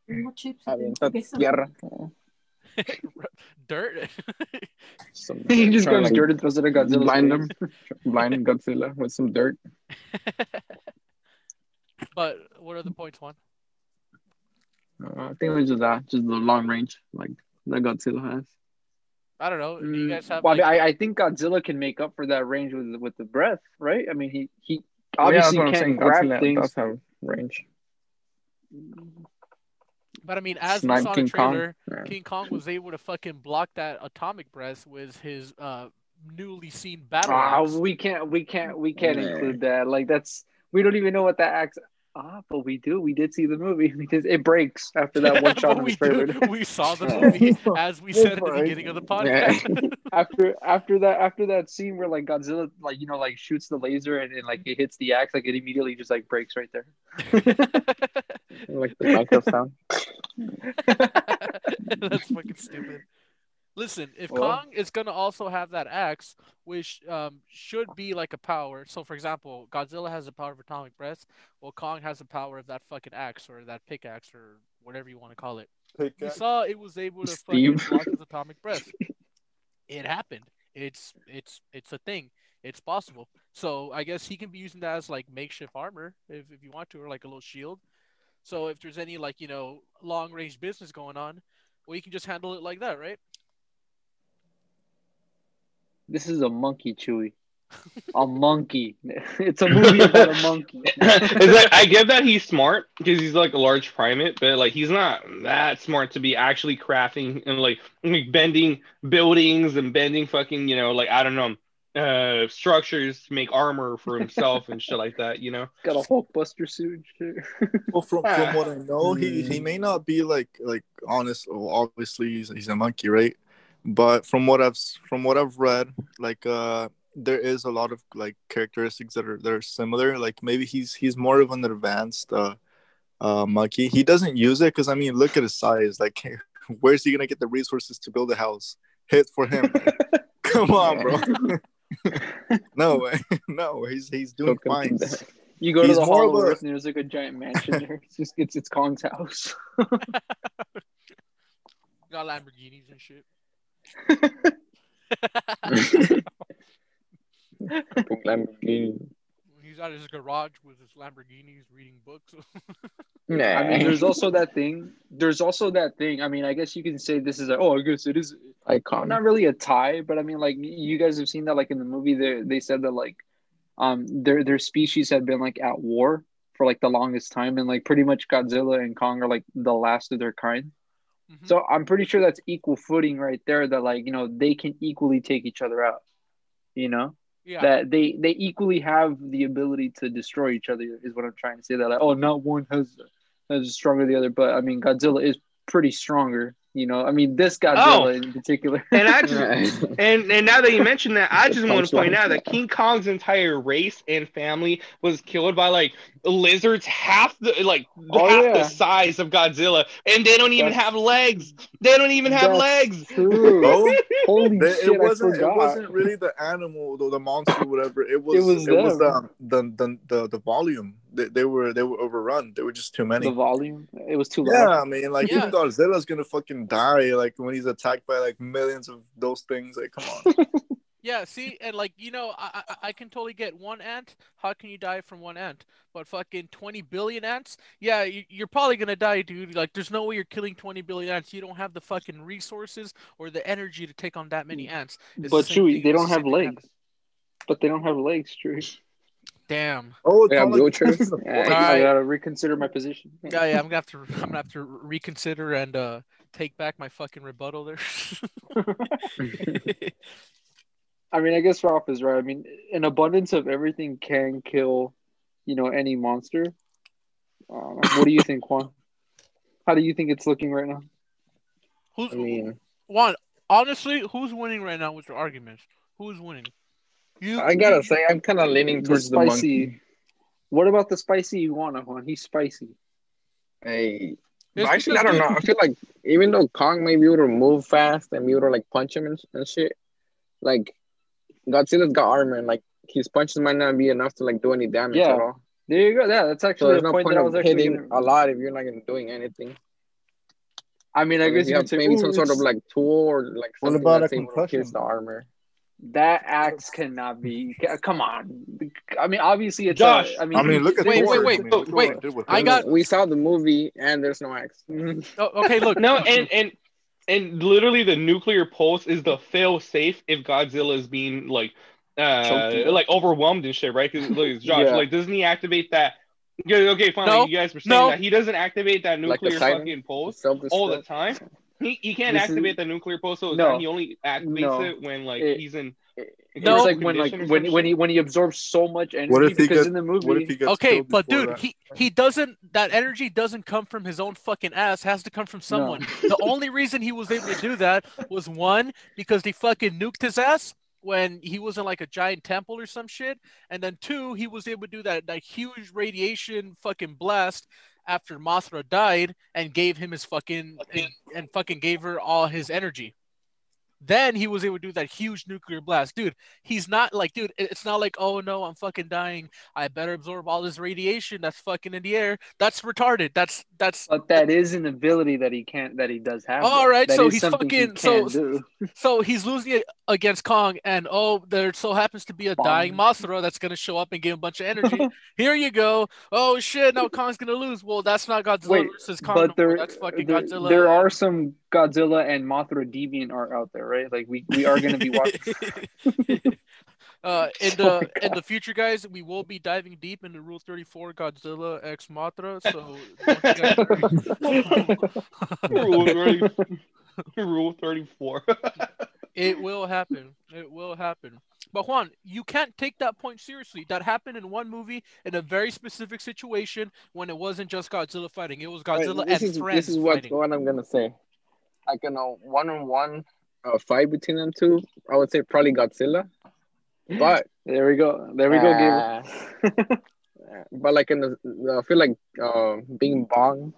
*laughs* I mean, that's tierra. *laughs* dirt Some, he just trying grabs to, dirt and throws it at Godzilla. blind him, *laughs* blind Godzilla with some dirt. *laughs* but what are the points one Uh, I think it was just that, just the long range, like that Godzilla has. i don't know do you guys have Mm, Well, like, I, I think Godzilla can make up for that range with with the breath, right? I mean, he he Well, yeah, obviously can't grab Godzilla things. does have range. But I mean, as we Snipe saw in the King Kong. trailer, Yeah. King Kong was able to fucking block that atomic breath with his uh newly seen battle Ah, axe. we can't we can't we can't Yeah. include that. Like that's we don't even know what that axe. Ah, but we do. We did see the movie *laughs* because it breaks after that one shot in we the trailer. do. *laughs* We saw the movie *laughs* as we said at the beginning of the podcast. after after that after that scene where like Godzilla like you know like shoots the laser and, and like it hits the axe like it immediately just like breaks right there. *laughs* Like the Minecraft sound. *laughs* That's fucking stupid. Listen, if Well- Kong is gonna also have that axe, which um, should be like a power. So, for example, Godzilla has the power of atomic breath. Well, Kong has the power of that fucking axe or that pickaxe or whatever you want to call it. We Pickaxe. saw it was able to fucking Steve. block his atomic breath. It happened. It's it's it's a thing. It's possible. So I guess he can be using that as like makeshift armor if, if you want to, or like a little shield. So if there's any like you know long range business going on, well you can just handle it like that, right? This is a monkey, Chewie. A monkey. *laughs* It's a movie about a monkey. *laughs* It's like, I get that he's smart because he's like a large primate, but like he's not that smart to be actually crafting and like, like bending buildings and bending fucking you know like I don't know uh structures to make armor for himself and shit like that. You know. *laughs* Got a Hulkbuster suit. *laughs* Well, from, from what I *laughs* know, he, he may not be like like honest. Well, obviously, he's, he's a monkey, right? But from what I've from what I've read, like uh, there is a lot of like characteristics that are that are similar. Like maybe he's he's more of an advanced uh, uh monkey. He doesn't use it because I mean, look at his size. Like, where's he gonna get the resources to build a house? Hit for him. Come on, bro. *laughs* no way. *laughs* No, he's he's doing Don't fine. compete. You go to the more of Hollow a- Earth and there's like a giant mansion there. It's just it's it's Kong's house. *laughs* Got Lamborghinis and shit. Lamborghini. He's at his garage with his Lamborghinis reading books. *laughs* Nah. I mean, there's also that thing. There's also that thing. I mean, I guess you can say this is a. Oh, I guess it is icon. not really a tie, but I mean, like you guys have seen that, like in the movie, they they said that like, um, their their species had been like at war for like the longest time, and like pretty much Godzilla and Kong are like the last of their kind. Mhm. So I'm pretty sure that's equal footing right there. That like you know they can equally take each other out. You know yeah. that they they equally have the ability to destroy each other is what I'm trying to say. That like oh, not one has has stronger than the other, but I mean Godzilla is pretty stronger You know, I mean, this Godzilla Oh. in particular. And I *laughs* just And and now that you mentioned that, I just want to point out that King Kong's entire race and family was killed by like lizards half the like Oh, half yeah. the size of Godzilla, and they don't even That's- have legs. They don't even have legs. True. *laughs* Holy It, shit! it wasn't. It wasn't really the animal, the, the monster, whatever. It was. It was was, them. the, the the the the volume. They, they were they were overrun. There were just too many. the volume. It was too Yeah, loud. I mean, like Yeah. even Godzilla's gonna fucking die. Like when he's attacked by like millions of those things. Like, come on. *laughs* Yeah, see, and like you know, I, I I can totally get one ant. How can you die from one ant? But fucking twenty billion ants? Yeah, you, you're probably gonna die, dude. Like, there's no way you're killing twenty billion ants. You don't have the fucking resources or the energy to take on that many mm. ants. It's But same Chewie, they don't have same thing legs. But they don't have legs, Chewie. Damn. Oh, it's Yeah, not like- wheelchairs. *laughs* I, Yeah. I Alright. gotta reconsider my position. Yeah, yeah. I'm gonna have to. I'm gonna have to reconsider and uh take back my fucking rebuttal there. *laughs* I mean, I guess Ralph is right. I mean, an abundance of everything can kill, you know, any monster. Uh, what do you think, Juan? How do you think it's looking right now? Who's I mean, Juan? Honestly, who's winning right now with your arguments? Who's winning? You. I gotta say, I'm kind of leaning The towards the monkey. spicy. What about the spicy iguana, Juan? He's spicy. Hey, It's actually, I don't know. I feel like even though Kong may be able to move fast and be able to like punch him and, and shit, like Godzilla's got armor and like his punches might not be enough to like do any damage Yeah. at all. There you go. Yeah, that's actually there's a no point, point that I was of hitting gonna... a lot if you're not even doing anything. I mean, I Unless guess you you have could say maybe some sort of like tool or like What something about that's a able to concussion? pierce the armor. That axe cannot be. Come on. I mean, obviously it's. Josh, A, I mean, I mean, look at Wait, Thor. wait, wait, I mean, look wait. what he did with I got- We saw the movie and there's no axe. *laughs* Oh, okay, look. No, and and and literally the nuclear pulse is the fail safe if Godzilla is being like uh like overwhelmed and shit, right? Because look, *laughs* Josh, Yeah. like doesn't he activate that? Okay, okay, fine. No, you guys were saying no. that he doesn't activate that nuclear Titan? fucking pulse all the time. He, he can't This is- activate the nuclear pulse No. He only activates No. it when like It- he's in. in No. It's like when like when when he when he absorbs so much energy What if he because gets- in the movie What if he gets Okay, but dude, that? he he doesn't. That energy doesn't come from his own fucking ass. Has to come from someone. The *laughs* only reason he was able to do that was one because they fucking nuked his ass when he was in like a giant temple or some shit, and then two, he was able to do that that huge radiation fucking blast after Mothra died and gave him his fucking and, and fucking gave her all his energy. Then he was able to do that huge nuclear blast. Dude, he's not like, dude, it's not like, oh no, I'm fucking dying. I better absorb all this radiation that's fucking in the air. That's retarded. That's that's but that is an ability that he can't that he does have. All though. right, That so he's something he fucking- so- *laughs* so he's losing it against Kong, and oh, there so happens to be a dying Mothra that's gonna show up and give him a bunch of energy. *laughs* Here you go. Oh shit, now Kong's gonna lose. Well, that's not Godzilla Wait, versus Kong. but more. there, that's fucking there, Godzilla. there are some Godzilla and Mothra deviant art out there, right? Like we, we are going to be *laughs* watching. *laughs* uh, in *laughs* Oh the in the future, guys, we will be diving deep into Rule Thirty Four Godzilla X Mothra. So don't you guys Rule 30 Rule 34. It will happen. It will happen. But Juan, you can't take that point seriously. That happened in one movie in a very specific situation when it wasn't just Godzilla fighting. It was Godzilla this and is friends this is what, fighting. what I'm gonna say. Like in a one-on-one uh, fight between them two, I would say probably Godzilla. But *laughs* there we go. There we go, uh, Gabriel. *laughs* but like in the, the I feel like uh, Bing Bong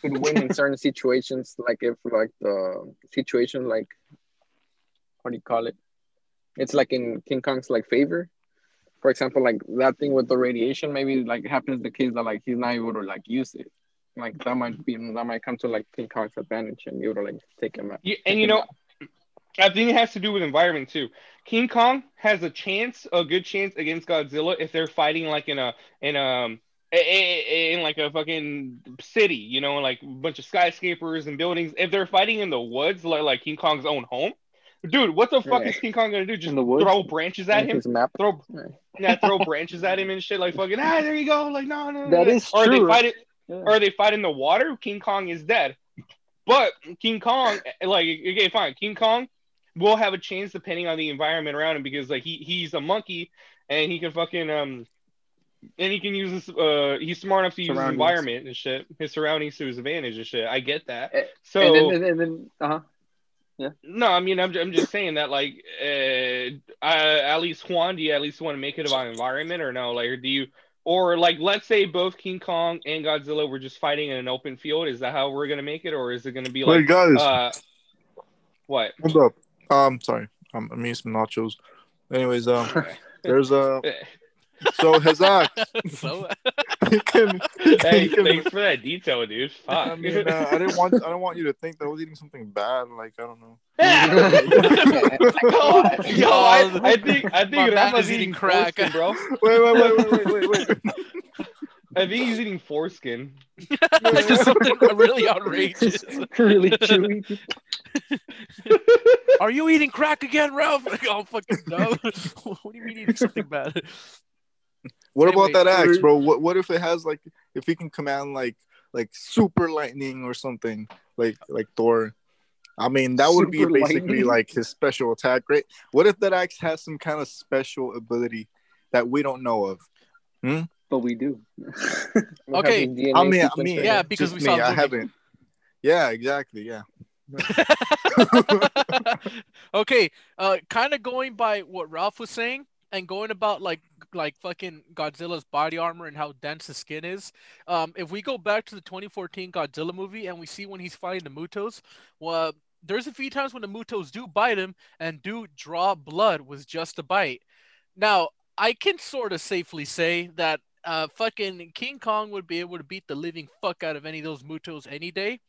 could win in certain *laughs* situations. Like if like the situation like what do you call it? It's like in King Kong's like favor. For example, like that thing with the radiation, maybe like happens the case that like he's not able to like use it. Like that might be that might come to like King Kong's advantage and you would like take him out. You, and you know, I think it has to do with environment too. King Kong has a chance, a good chance against Godzilla if they're fighting like in a in a um, in in like a fucking city, you know, like a bunch of skyscrapers and buildings. If they're fighting in the woods, like like King Kong's own home, dude, what the fuck Yeah. is King Kong gonna do? Just In the woods? throw branches at him? His map. Throw Yeah. yeah, throw branches at him and shit, like fucking ah, there you go, like no, no, no. That no. is or true. they fight it Yeah. or they fight in the water, King Kong is dead. But King Kong, like, okay, fine. King Kong will have a chance depending on the environment around him because, like, he he's a monkey and he can fucking um and he can use this. Uh, he's smart enough to use his environment and shit, his surroundings to his advantage and shit. I get that. So and then and then, and then uh-huh. Yeah no, I mean, I'm, I'm just saying that, like, uh, uh, at least Juan, do you at least want to make it about environment or no? Like, or do you, or like, let's say both King Kong and Godzilla were just fighting in an open field. Is that how we're gonna make it, or is it gonna be Wait, like, guys, uh, what? hold up. Um, sorry, um, I'm eating some nachos. Anyways, um, *laughs* there's a *laughs* so Hazak, so he *laughs* *laughs* can, he can, Hey, he can- thanks for that detail, dude. Fuck. I mean, uh, I didn't want, I don't want you to think that I was eating something bad. Like, I don't know. *laughs* yo, yo, I, I think I My think man Rafa's eating eating crack. foreskin, bro. Wait, wait, wait, wait, wait, wait, wait. I think he's eating foreskin. That's just something really outrageous. really chewy. Are you eating crack again, Ralph? Like, oh fucking no. what do you mean eating something bad? What about Anyway, that axe, bro? What what if it has like if he can command like like super lightning or something like like Thor? I mean, that would be basically lightning? like his special attack, right? What if that axe has some kind of special ability that we don't know of? But we do. *laughs* Okay, I mean, I mean, Yeah, because just we saw me, the I haven't. Yeah, exactly. Yeah. *laughs* okay, uh, kind of going by what Ralph was saying and going about like like fucking Godzilla's body armor and how dense his skin is. Um, if we go back to the 2014 Godzilla movie and we see when he's fighting the Mutos, well, there's a few times when the Mutos do bite him and do draw blood with just a bite. Now, I can sort of safely say that uh, fucking King Kong would be able to beat the living fuck out of any of those Mutos any day.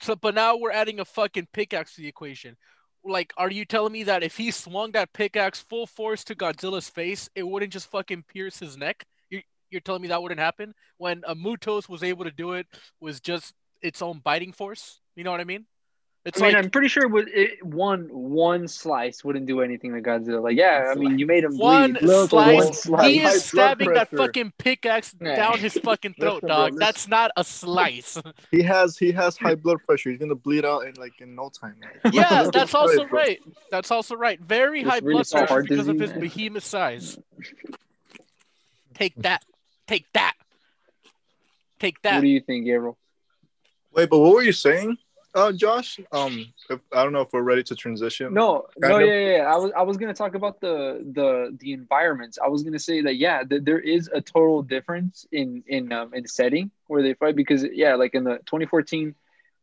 So, but now we're adding a fucking pickaxe to the equation. Like, are you telling me that if he swung that pickaxe full force to Godzilla's face, it wouldn't just fucking pierce his neck? You're, you're telling me that wouldn't happen when a Mutos was able to do it was just its own biting force? You know what I mean? It's I mean, like I'm pretty sure it it, one one slice wouldn't do anything to Godzilla. Like, yeah, I mean, you made him one bleed. Little slice. one He is blood stabbing that fucking pickaxe Yeah. down his fucking *laughs* throat, Listen, dog. listen. That's not a slice. *laughs* He has he has high blood pressure. He's gonna bleed out in like in no time. *laughs* yeah, that's also Right, That's also right. Very It's high really blood pressure hard to because of his man. behemoth size. Take that. Take that. Take that. What do you think, Gabriel? Wait, but what were you saying, uh, Josh? Um, if, I don't know if we're ready to transition. No, no, of. yeah, yeah, yeah. I was, I was gonna talk about the, the, the environments. I was gonna say that, yeah, th- there is a total difference in, in, um, in setting where they fight because, yeah, like in the 2014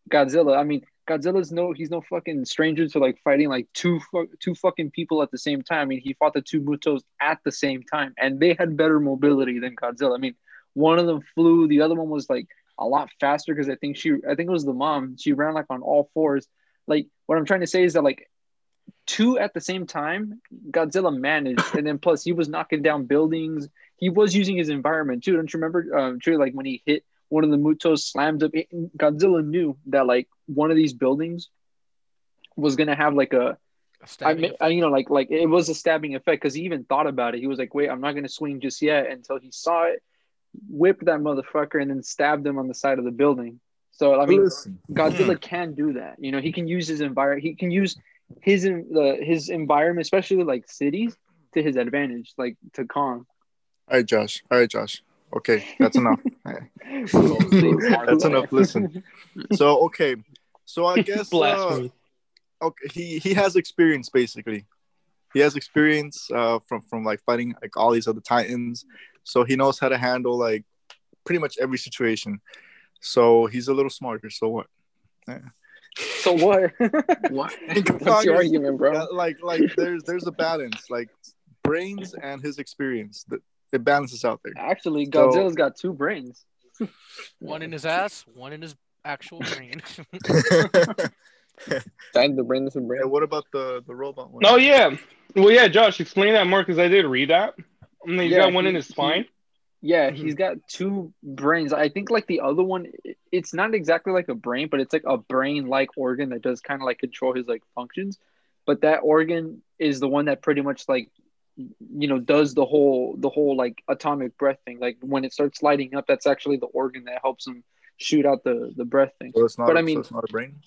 Godzilla. I mean, Godzilla's no, he's no fucking stranger to like fighting like two, two fucking people at the same time. I mean, he fought the two Mutos at the same time, and they had better mobility than Godzilla. I mean, one of them flew, the other one was like a lot faster because I think she, I think it was the mom. She ran like on all fours. Like, what I'm trying to say is that like two at the same time, Godzilla managed, and then plus he was knocking down buildings. He was using his environment too. Don't you remember? Um, like when he hit one of the Mutos, slammed up. Godzilla knew that like one of these buildings was gonna have like a, I mean, I, you know, like like it was a stabbing effect because he even thought about it. He was like, "Wait, I'm not gonna swing just yet," until he saw it, whipped that motherfucker, and then stabbed him on the side of the building. So I mean, Listen, Godzilla can do that. You know, he can use his environment. He can use his en- the his environment, especially like cities, to his advantage, like to Kong. all right, Josh. All right, Josh. Okay, that's enough. *laughs* *laughs* That's enough. Listen. So okay, so I guess uh, Blasphemy. okay, he he has experience basically. He has experience uh, from from like fighting like all these other titans, so he knows how to handle like pretty much every situation. So he's a little smarter. So what? So what? *laughs* What? *laughs* What's your argument, bro? Like like there's there's a balance like brains and his experience that it balances out there. Actually, So- Godzilla's got two brains. *laughs* One in his ass, one in his actual brain. That the brain is a brain. and what about the the robot one? Oh yeah. Well, yeah, Josh, explain that more because I did read that. And he's Yeah, got one he- in his he- spine. Yeah, mm-hmm. he's got two brains. I think like the other one, it's not exactly like a brain, but it's like a brain-like organ that does kind of like control his like functions. But that organ is the one that pretty much like, you know, does the whole the whole like atomic breath thing. Like when it starts lighting up, that's actually the organ that helps him shoot out the the breath thing. So it's not. But I so mean- it's not a brain.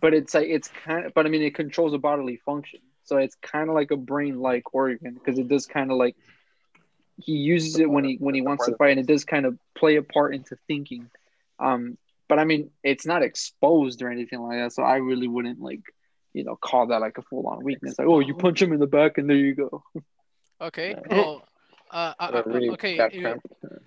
But it's like it's kind of, but I mean, it controls a bodily function, so it's kind of like a brain-like organ because it does kind of like he uses it when he when he wants to fight, and it does kind of play a part into thinking. Um, but I mean, it's not exposed or anything like that, so I really wouldn't like, you know, call that like a full on weakness. Like, oh, you punch him in the back, and there you go. Okay. Well, uh, I- A I- really okay. bad uh, cramp.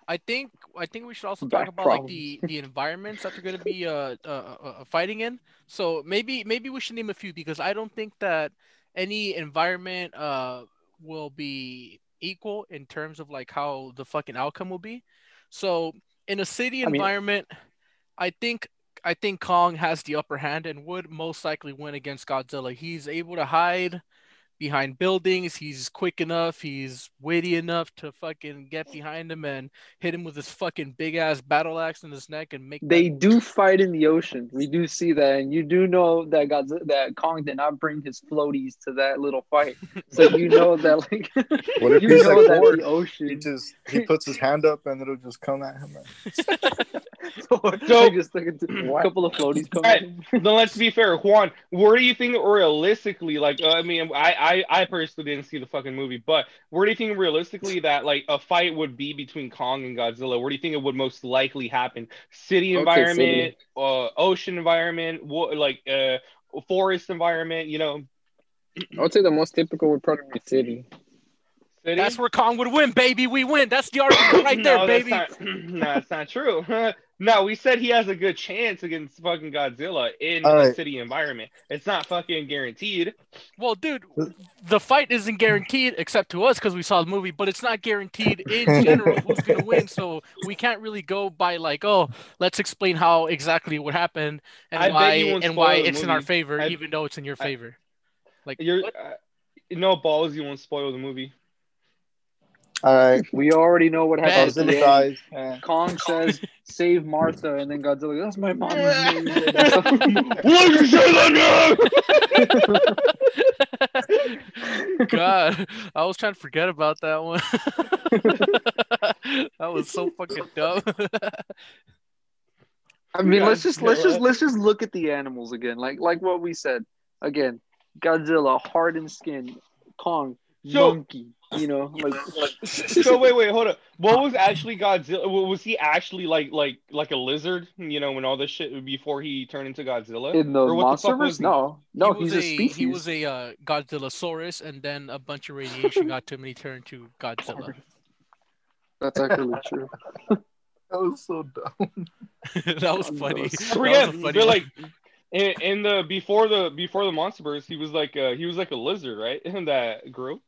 I think I think we should also Back talk about like the the environments that they're going to be uh, uh, uh, uh, fighting in. So maybe maybe we should name a few because I don't think that any environment uh will be equal in terms of like how the fucking outcome will be. So in a city I mean- environment, I think I think Kong has the upper hand and would most likely win against Godzilla. He's able to hide behind buildings. He's quick enough. He's witty enough to fucking get behind him and hit him with his fucking big ass battle axe in his neck and make. They that- do fight in the ocean. We do see that, and you do know that God, that Kong did not bring his floaties to that little fight. So you *laughs* know that, like, *laughs* What if you he's know like that bored? the He ocean. just he puts his hand up and it'll just come at him. *laughs* so, So- just like a What? *clears throat* couple of floaties come. Right. then let's be fair, Juan. Where do you think realistically, like, uh, I mean, I, I, I personally didn't see the fucking movie, but where do you think realistically that like a fight would be between Kong and Godzilla? Where do you think it would most likely happen? City I would say environment, uh, ocean environment, what like uh, forest environment? You know, I would say the most typical would probably be city. city? That's where Kong would win, baby. We win. That's the argument *laughs* right there, no, that's baby. Not, *clears throat* no, that's not true. *laughs* no, we said he has a good chance against fucking Godzilla in All a right. city environment. It's not fucking guaranteed. Well, dude, the fight isn't guaranteed except to us because we saw the movie, but it's not guaranteed in *laughs* general who's gonna win. So we can't really go by like, oh, let's explain how exactly what happened and I why and why spoil the it's in our favor, I- even though it's in your I- favor. Like You're uh, no balls. You won't spoil the movie. All right. We already know what happens. at Godzilla the end. Yeah. Kong says, "Save Martha," and then Godzilla, "That's my mom." *laughs* Why'd you say that *laughs* God, I was trying to forget about that one. *laughs* that was so fucking dumb. I mean, let's just let's just let's just look at the animals again, like like what we said again. Godzilla, hardened skin. Kong, So- monkey. You know, *laughs* like, like *laughs* so wait, wait, hold up. What was actually Godzilla? Was he actually like like like a lizard? You know, when all this shit before he turned into Godzilla? in the Or the monsterverse. No, no, he was he's a, species. He was a uh, Godzillasaurus, and then a bunch of radiation got to him, and he turned to Godzilla. *laughs* That's actually true. That was so dumb. that was funny. I That was forget, funny but one. like in, in the before the before the MonsterVerse, he was like uh, he was like a lizard, right? In that grew.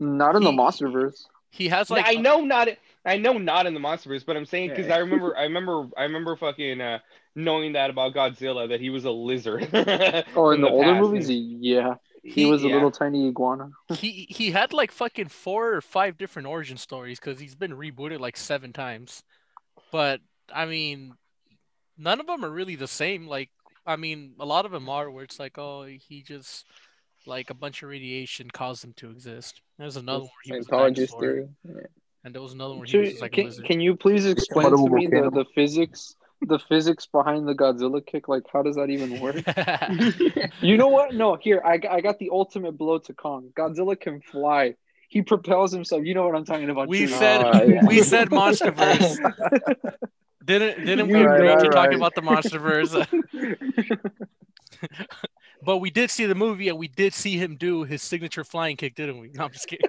Not in the He- monsterverse. he has like I know not. I know not in the MonsterVerse, but I'm saying because Yeah. I remember, I remember, I remember fucking uh, knowing that about Godzilla that he was a lizard. *laughs* Oh, in the, older past. movies, yeah, he, He- was a yeah. little tiny iguana. *laughs* he he had like fucking four or five different origin stories because he's been rebooted like seven times. But I mean, none of them are really the same. Like, I mean, a lot of them are where it's like, oh, he just like a bunch of radiation caused them to exist. There's another one where he was a Scientologist theory. Yeah. and there was another one where he was like can, lizard. can you please explain to me the, the physics, the physics behind the Godzilla kick? Like, how does that even work? *laughs* *laughs* You know what? No, here I, I got the ultimate blow to Kong. Godzilla can fly. He propels himself. You know what I'm talking about. We too. said Ah, yeah. we said MonsterVerse. *laughs* Didn't didn't we You're agree right, to talk about the MonsterVerse? But we did see the movie and we did see him do his signature flying kick, didn't we? *laughs* No, I'm just kidding.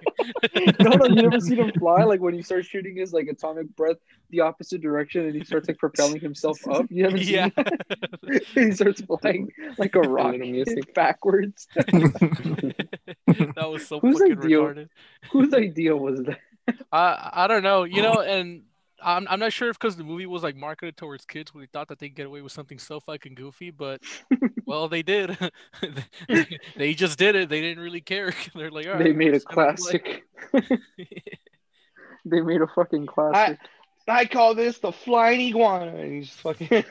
*laughs* no, no, you never seen him fly. Like when he starts shooting his like atomic breath the opposite direction, and he starts like propelling himself up. You haven't seen Yeah. that? *laughs* he starts flying like a rocket music. backwards. that was so Whose fucking idea- retarded. Whose idea was that? I I don't know, you know, and I'm I'm not sure if because the movie was like marketed towards kids, we thought that they'd get away with something so fucking goofy, but *laughs* well, they did. *laughs* they just did it. They didn't really care. *laughs* They're like, all right, they made a just gonna classic. they made a fucking classic. I call this the flying iguana. And he's fucking.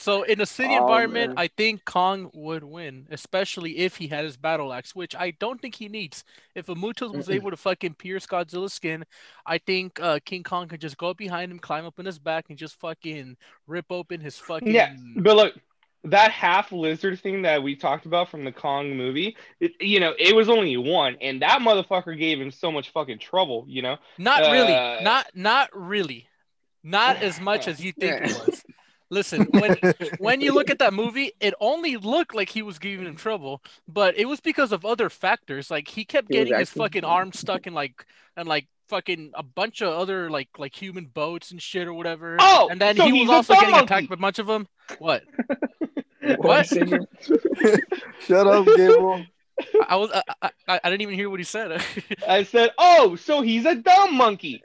So in a city Oh, environment, man. I think Kong would win, especially if he had his battle axe, which I don't think he needs. If Amutos was able to fucking pierce Godzilla's skin, I think uh, King Kong could just go behind him, climb up in his back, and just fucking rip open his fucking. yeah, but look, that half lizard thing that we talked about from the Kong movie, it, you know, it was only one, and that motherfucker gave him so much fucking trouble, you know. Not Uh, really. Not not really. Not as much *laughs* as you think it was. Listen, when *laughs* when you look at that movie, it only looked like he was giving him trouble, but it was because of other factors. Like he kept He was getting his fucking arm stuck in like and like fucking a bunch of other like like human boats and shit or whatever. Oh, and then so he was also getting monkey. attacked by a bunch of them. *laughs* What? What? *laughs* Shut up, Gable. I was I, I, I I didn't even hear what he said. I said, "Oh, so he's a dumb monkey."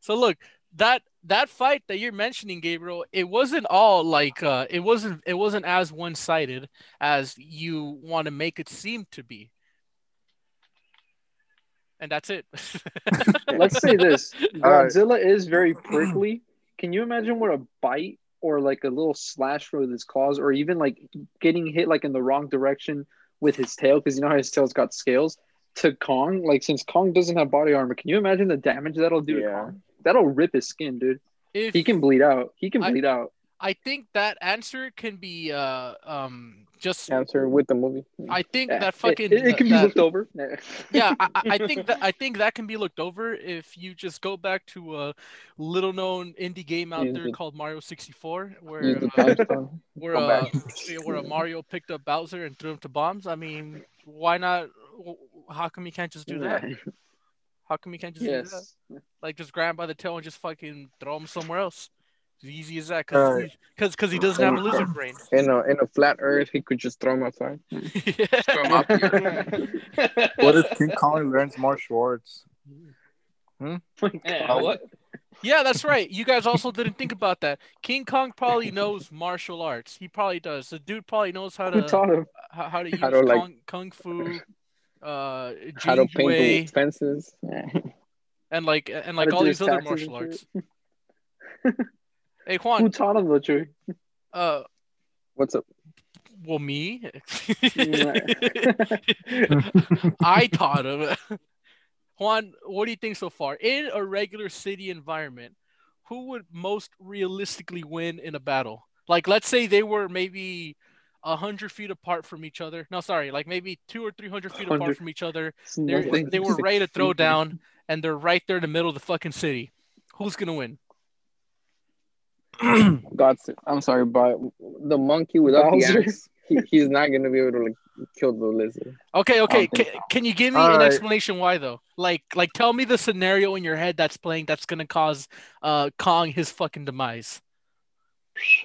so look, that that fight that you're mentioning, Gabriel, it wasn't all like uh it wasn't it wasn't as one-sided as you want to make it seem to be. And that's it. *laughs* Let's say this: *laughs* All right. Godzilla is very prickly. Can you imagine what a bite or like a little slash with his claws, or even like getting hit like in the wrong direction with his tail? Because you know how his tail's got scales. To Kong, like since Kong doesn't have body armor, can you imagine the damage that'll do to Yeah. Kong? That'll rip his skin, dude. if He can bleed out. He can I- bleed out. I think that answer can be uh um just Answer with the movie. I think Yeah, that it- fucking it, it can be looked over. *laughs* yeah, I, I I think that I think that can be looked over if you just go back to a little known indie game out there called Mario 64, where uh, *laughs* where uh, where uh, Mario picked up Bowser and threw him to bombs. I mean, why not? How come you can't just do that? How come you can't just do that? yes. Like just grab him by the tail and just fucking throw him somewhere else. As easy as that, Uh, because because he doesn't have a lizard brain. *laughs* In a in a flat Earth, he could just throw him outside. *laughs* Throw him out. *laughs* What if King Kong learns martial arts? Yeah, what? Yeah, that's right. You guys also didn't think about that. King Kong probably knows martial arts. He probably does. The dude probably knows how Who to taught him? how, how to use How to, like- kung, kung fu, uh, How to paint the *laughs* and like and like all these other martial arts. *laughs* Hey Who Juan, taught him, literally? uh, What's up? well me. *laughs* I taught him. Juan, what do you think so far? In a regular city environment, who would most realistically win in a battle? Like, let's say they were maybe hundred feet apart from each other. No, sorry, like maybe two or three hundred feet apart from each other. They're, they were ready to throw down, and they're right there in the middle of the fucking city. Who's gonna win? *clears throat* God's. I'm sorry, but the monkey without the Bowser. axe, he, he's not gonna be able to like kill the lizard. Okay, okay. Can, think can you give me All an right. explanation why though? Like, like tell me the scenario in your head that's playing that's gonna cause uh Kong his fucking demise.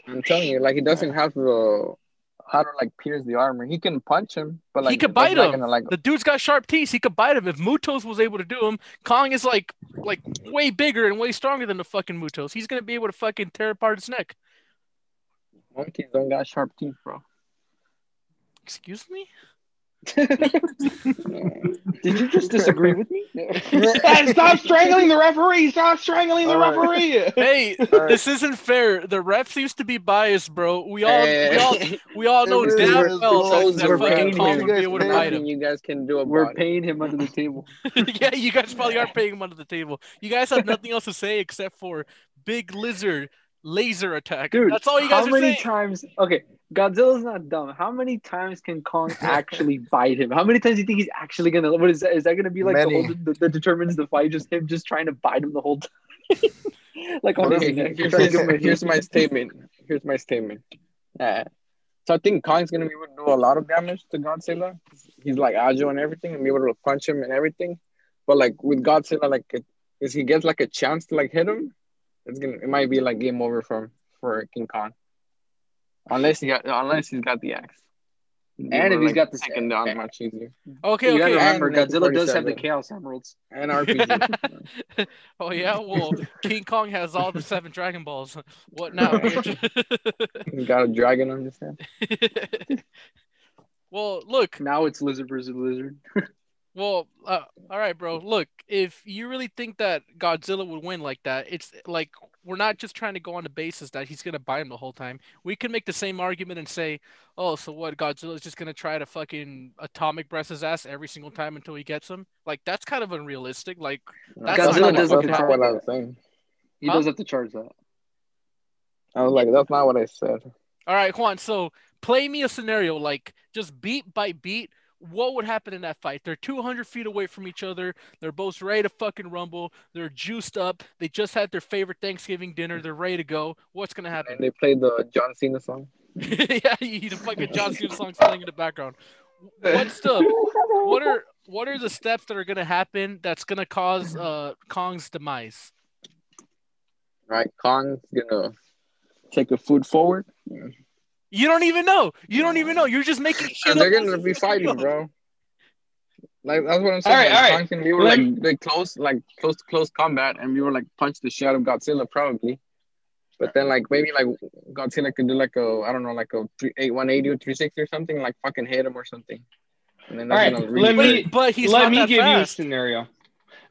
I'm telling you, like he doesn't have the how to like pierce the armor. He can punch him, but like He could bite him. Gonna, like The dude's got sharp teeth. He could bite him. If Mutos was able to do him, Kong is like like way bigger and way stronger than the fucking Mutos. He's gonna be able to fucking tear apart his neck. monkeys don't got sharp teeth, bro. Excuse me? *laughs* Did you just disagree with me? *laughs* Hey, stop strangling the referee! Stop strangling the All right. referee! *laughs* Hey, All right. this isn't fair. The ref seems to be biased, bro. We all we all we all know It is, damn well bro. that, that We're fucking paying Kong him. would be able to You guys bite pay him. You guys can do about We're paying him under the table. yeah, you guys probably are paying him under the table. You guys have nothing else to say except for big lizard laser attack. Dude, That's all you guys how many saying. times? Okay, Godzilla's not dumb. How many times can Kong *laughs* actually bite him? How many times do you think he's actually gonna? What is that? Is that gonna be like the whole that, that determines the fight? Just him just trying to bite him the whole time. *laughs* like on his Okay, neck. here's, trying to give him a here's, *laughs* here's my statement. Here's my statement. Uh, so I think Kong's gonna be able to do a lot of damage to Godzilla. He's like agile and everything, and be able to punch him and everything. But like with Godzilla, like if he gets like a chance to like hit him, it's gonna it might be like game over for for King Kong. Unless he got unless he's got the axe. And if he's got the- second down much easier. Okay, You gotta okay. remember, And Godzilla does have the 47. Chaos Emeralds. And RPG. *laughs* oh yeah, well, King Kong has all the seven Dragon Balls. *laughs* What now? *laughs* he's got a dragon on his head. well, look, Now it's lizard versus lizard. Well, uh, all right, bro. Look, if you really think that Godzilla would win like that, it's like we're not just trying to go on the basis that he's gonna bite him the whole time. We can make the same argument and say, "Oh, so what? Godzilla's just gonna try to fucking atomic breath his ass every single time until he gets him." Like that's kind of unrealistic. Like That's Godzilla not does gonna have that's to not charge what I that. was saying. He Huh? does have to charge that. I was like, that's not what I said. All right, Juan. So play me a scenario, like just beat by beat. What would happen in that fight? They're 200 feet away from each other. They're both ready to fucking rumble. They're juiced up. They just had their favorite Thanksgiving dinner. They're ready to go. What's gonna happen? And they played the John Cena song. *laughs* yeah, you the fucking John Cena song playing in the background. What's the what are what are the steps that are gonna happen that's gonna cause uh Kong's demise? Right, Kong's gonna take a foot forward. You don't even know. You don't even know. You're just making shit. And they're up gonna be fighting, go. bro. Like that's what I'm saying. All right, like, all right. Kong's gonna be like they close, like close to close combat, and we were like punch the shit out of Godzilla probably. But then like maybe like Godzilla could do like a I don't know like a three eight one eighty or three sixty or something like fucking hit him or something. And then All that's right, gonna really let me- But, but he's Let not me that give you a fast. scenario.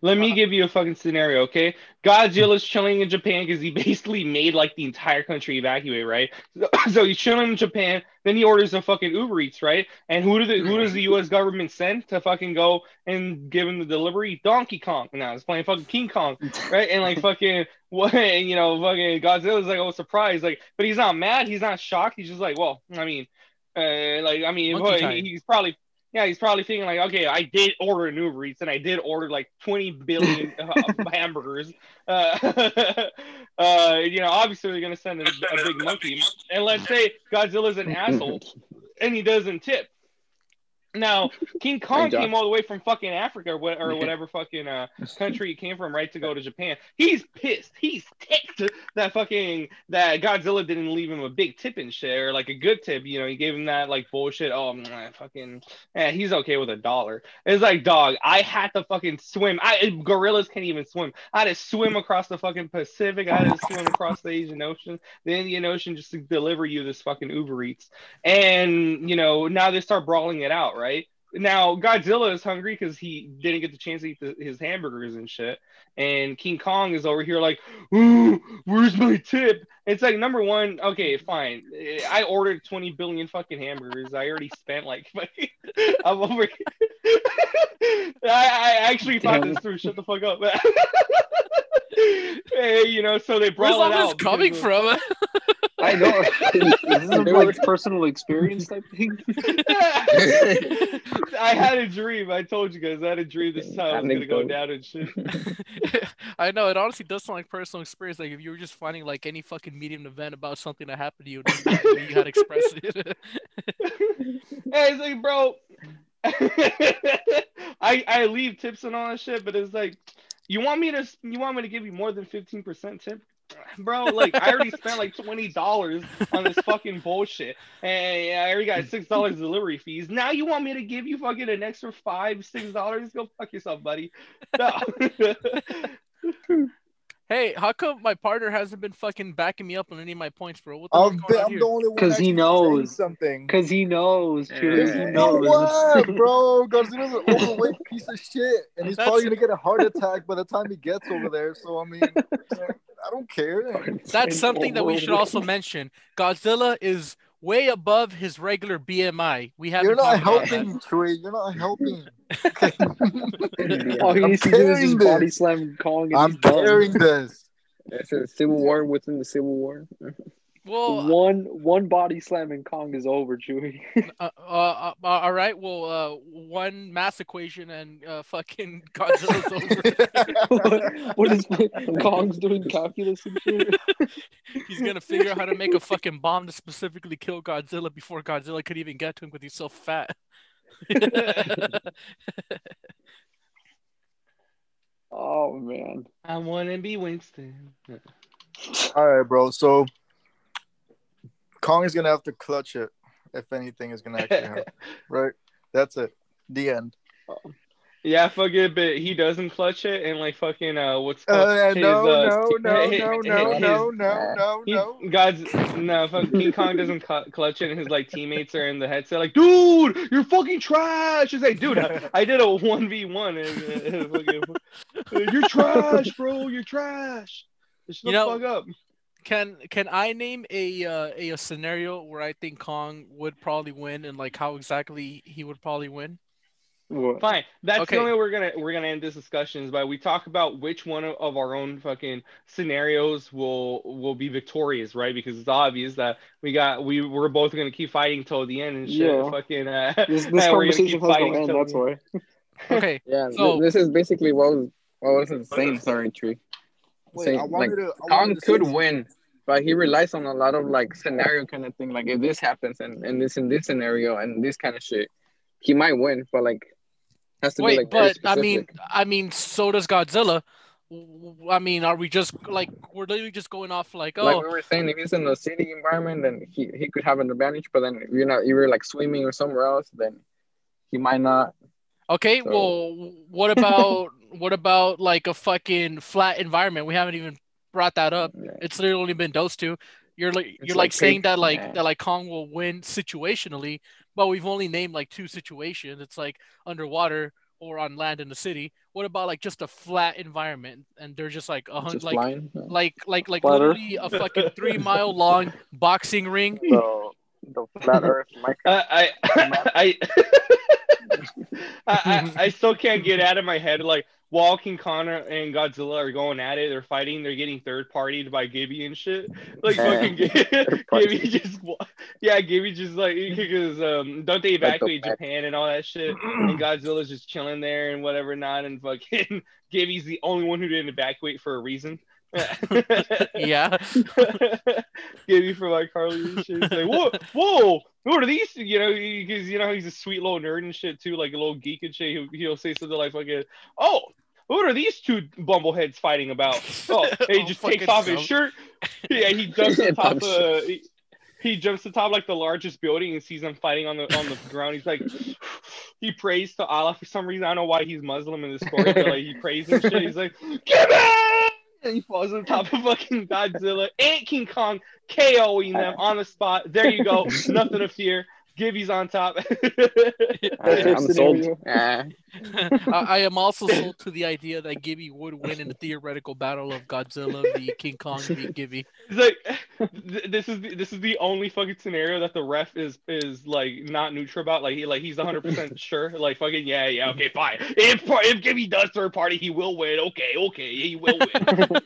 Let me Uh-huh. give you a fucking scenario, okay? Godzilla's chilling in Japan because he *laughs* basically made like the entire country evacuate, right? *clears throat* So he's chilling in Japan, then he orders a fucking Uber Eats, right? And who do the who does the U.S. government send to fucking go and give him the delivery? Donkey Kong. Now it's playing fucking King Kong, *laughs* right? And like fucking *laughs* what? And, you know, fucking Godzilla's like, oh, surprise, like, but he's not mad, he's not shocked, he's just like, well, I mean, uh, like, I mean, boy, he- he's probably yeah, he's probably thinking like, okay, I did order an Uber Eats and I did order like 20 billion *laughs* uh, hamburgers. Uh, *laughs* uh, you know, obviously they're gonna send a, a big monkey. And let's say Godzilla's an asshole and he doesn't tip. Now, *laughs* King Kong came all the way from fucking Africa or, what, or whatever fucking uh, *laughs* country he came from, right, to go to Japan. He's pissed. He's ticked that fucking that Godzilla didn't leave him a big tip and shit, or like a good tip. You know, he gave him that like bullshit. Oh, mwah, fucking, eh, he's okay with a dollar. It's like, dog, I had to fucking swim. I gorillas can't even swim. I had to swim across the fucking Pacific. I had to swim across the Asian Ocean, the Indian Ocean, just to deliver you this fucking Uber Eats. And you know, now they start brawling it out, right? Now Godzilla is hungry because he didn't get the chance to eat the, his hamburgers and shit, and King Kong is over here like, "Ooh, where's my tip?" It's like number one, okay, fine. I ordered twenty billion fucking hamburgers. I already spent like, *laughs* I'm over. *laughs* I, I actually thought this through. Shut the fuck up. *laughs* hey, you know, so they Where's all it this out. coming from? I know. *laughs* Is this a They like personal experience type thing? *laughs* I had a dream. I told you guys I had a dream this time I was gonna go down and shit. *laughs* I know it honestly does sound like personal experience. Like if you were just finding like any fucking medium event about something that happened to you, just the you had to express it. hey, it's like, bro, I I leave tips and all that shit, but it's like, you want me to you want me to give you more than fifteen percent tip, bro? Like I already spent like twenty dollars on this fucking bullshit, and I already got six dollars delivery fees. Now you want me to give you fucking an extra five six dollars? Go fuck yourself, buddy. No. *laughs* hey, how come my partner hasn't been fucking backing me up on any of my points, bro? What the I'm, fuck's going I'm the only one 'Cause he knows. something. Because he knows, Chewie, Yeah. he knows. what, bro? *laughs* Godzilla's an overweight piece of shit, and he's That's- probably gonna get a heart attack by the time he gets over there. So I mean, *laughs* I don't care. That's something that we should also mention. Godzilla is way above his regular BMI. We have You're not helping, Trey. You're not helping. *laughs* All he I'm needs to do is just carrying body this. slam Kong I'm he's carrying this. It's a civil war within the civil war. Well, One one body slam and Kong is over, Chewie. *laughs* uh, uh, uh, all right. Well, uh, one mass equation and uh, fucking *laughs* Godzilla's over. what is *laughs* Kong's doing calculus and shit? He's gonna figure out how to make a fucking bomb to specifically kill Godzilla before Godzilla could even get to him because he's so fat. Oh man. I want to be Winston. All right, bro. So Kong is gonna have to clutch it if anything is gonna actually happen. *laughs* right? That's it. The end. Yeah, fucking, but he doesn't clutch it, and like fucking, uh, what's Uh, his, no, uh, no, no, his- *laughs* no, his- no, his- no, no, no, *laughs* He, no. God's no, fuck, King Kong doesn't cl- clutch it, and his like teammates are in the headset, like, dude, you're fucking trash. He's like, dude, I, I did a one v one, and uh, fucking, you're trash, bro, you're trash. Shut You the know- fuck up. Can can I name a, uh, a a scenario where I think Kong would probably win and like how exactly he would probably win? What? Fine. That's Okay. the only way we're gonna we're gonna end this discussion is by we talk about which one of, of our own fucking scenarios will will be victorious, right? Because it's obvious that we got we we're both gonna keep fighting till the end and shit. Yeah. Fucking uh, This, this *laughs* and gonna conversation keep has no end. That's why. Okay. *laughs* Yeah, So- this is basically what was what was it saying. Sorry, Tree. Wait, Saying, I like, to. I Kong wanted to could say- win, but he relies on a lot of like scenario kind of thing. Like if this happens and, and this in this scenario and this kind of shit, he might win. But like, has to be Wait, like but I mean. I mean, so does Godzilla. I mean, are we just like we're literally just going off like, oh? like we were saying, if he's in a city environment, then he, he could have an advantage. But then if you're not, you were like swimming or somewhere else, then he might not. okay, so- well, what about what about like a fucking flat environment? We haven't even brought that up. Yeah. It's literally only been those two. You're like It's you're like, like saying cake. that like Yeah. that like Kong will win situationally, but we've only named like two situations. It's like underwater or on land in the city. What about like just a flat environment and they're just like a hundred Just like like like like Flat literally a fucking three mile long boxing ring. So the flat Earth mic. I *laughs* I I, I I still can't get out of my head like while King Kong and Godzilla are going at it, they're fighting, they're getting third partied by Gibby and shit. Like Yeah. fucking *laughs* *laughs* Gibby, just yeah, Gibby just like *laughs* because um don't they Like the evacuate. Japan and all that shit, and *clears throat* Godzilla's just chilling there and whatever not, and fucking Gibby's the only one who didn't evacuate for a reason. Yeah. Gibby for like Carly and shit. He's like, whoa, whoa, what are these? You know, because you know he's a sweet little nerd and shit too, like a little geek and shit. He'll, he'll say something like, "Fucking, oh, what are these two bumbleheads fighting about?" *laughs* Oh, and he Oh, just takes fucking off his shirt. Yeah, he jumps Yeah, *laughs* on top. of. Uh, he, he jumps to top like the largest building and sees them fighting on the on the ground. He's like, *sighs* he prays to Allah for some reason. I don't know why he's Muslim in this story, but like he prays and shit. He's like, "Give it!" And he falls on top of fucking Godzilla and King Kong, KOing them *laughs* on the spot. There you go. Nothing to fear. Gibby's on top. *laughs* *laughs* I'm sold. I, I am also sold to the idea that Gibby would win in the theoretical battle of Godzilla v King Kong v Gibby. It's like th- this is the, this is the only fucking scenario that the ref is is like not neutral about. Like he like he's 100 percent *laughs* sure. Like fucking yeah yeah okay fine. If if Gibby does third party, he will win. Okay okay he will win.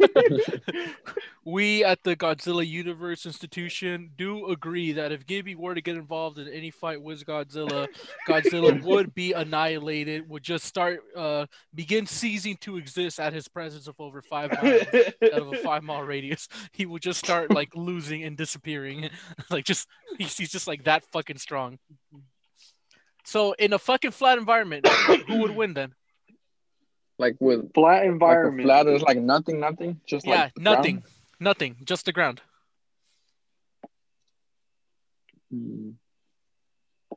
We at the Godzilla Universe Institution do agree that if Gibby were to get involved in any fight with Godzilla, Godzilla *laughs* would be annihilated, would just start uh begin ceasing to exist at his presence of over five miles out of a *laughs* five mile radius. He would just start like losing and disappearing. *laughs* like just he's, he's just like that fucking strong. So in a fucking flat environment, who would win then? like with Flat like environment. flat is like nothing, nothing. Just Yeah, like the ground. nothing. Nothing. Just the ground. Hmm.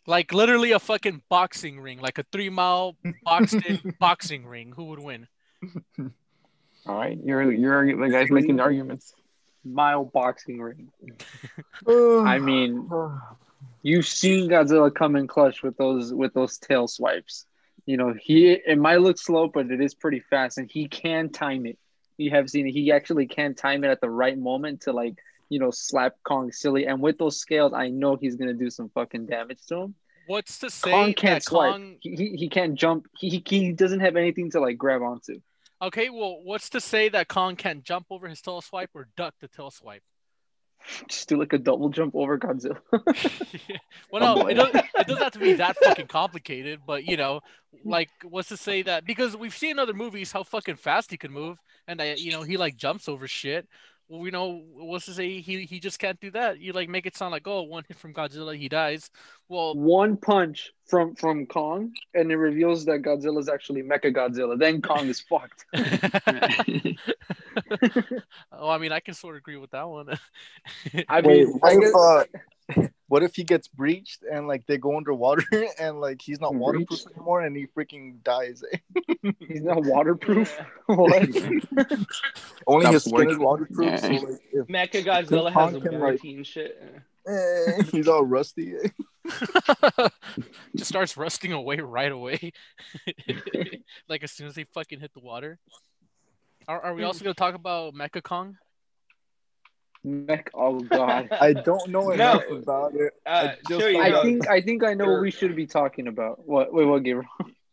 Like literally a fucking boxing ring, like a three mile boxed in *laughs* boxing ring. Who would win? All right, you're you're the guys making the arguments. Mile boxing ring. *sighs* Oh, I mean, you've seen Godzilla come in clutch with those with those tail swipes. You know, he it might look slow, but it is pretty fast, and he can time it. You have seen it. He actually can time it at the right moment to like you know slap Kong silly. And with those scales, I know he's gonna do some fucking damage to him. What's to say Kong can't that swipe. Kong? He, he, he can't jump. He, he he doesn't have anything to like grab onto. Okay, well, what's to say that Kong can't jump over his tail swipe or duck the tail swipe? Just do like a double jump over Godzilla. *laughs* *laughs* well, no, oh it doesn't, it doesn't have to be that *laughs* fucking complicated, but you know, like, what's to say that because we've seen in other movies how fucking fast he can move, and I, you know, he like jumps over shit. Well, we know what's to say he he just can't do that. You like make it sound like oh, one hit from Godzilla, he dies. Well, One punch from from Kong, and it reveals that Godzilla is actually Mecha Godzilla. Then Kong is fucked. *laughs* *laughs* oh, I mean, I can sort of agree with that one. *laughs* I Wait, mean, what I if, uh, what if he gets breached and like they go underwater *laughs* and like he's not waterproof Breached? anymore and he freaking dies? eh? *laughs* he's not waterproof. *laughs* what? Only Stops his skin is working. waterproof. Yeah. So like, if Mecha Godzilla has a can, like- warranty and shit. eh, he's all rusty. eh? just starts rusting away right away. like as soon as they fucking hit the water. Are, are we also going to talk about Mecha Kong? Mech. Oh god. *laughs* I don't know No. enough about it. Uh, just show I know. think I think I know what we should be talking about. What? Wait, what, Gabriel?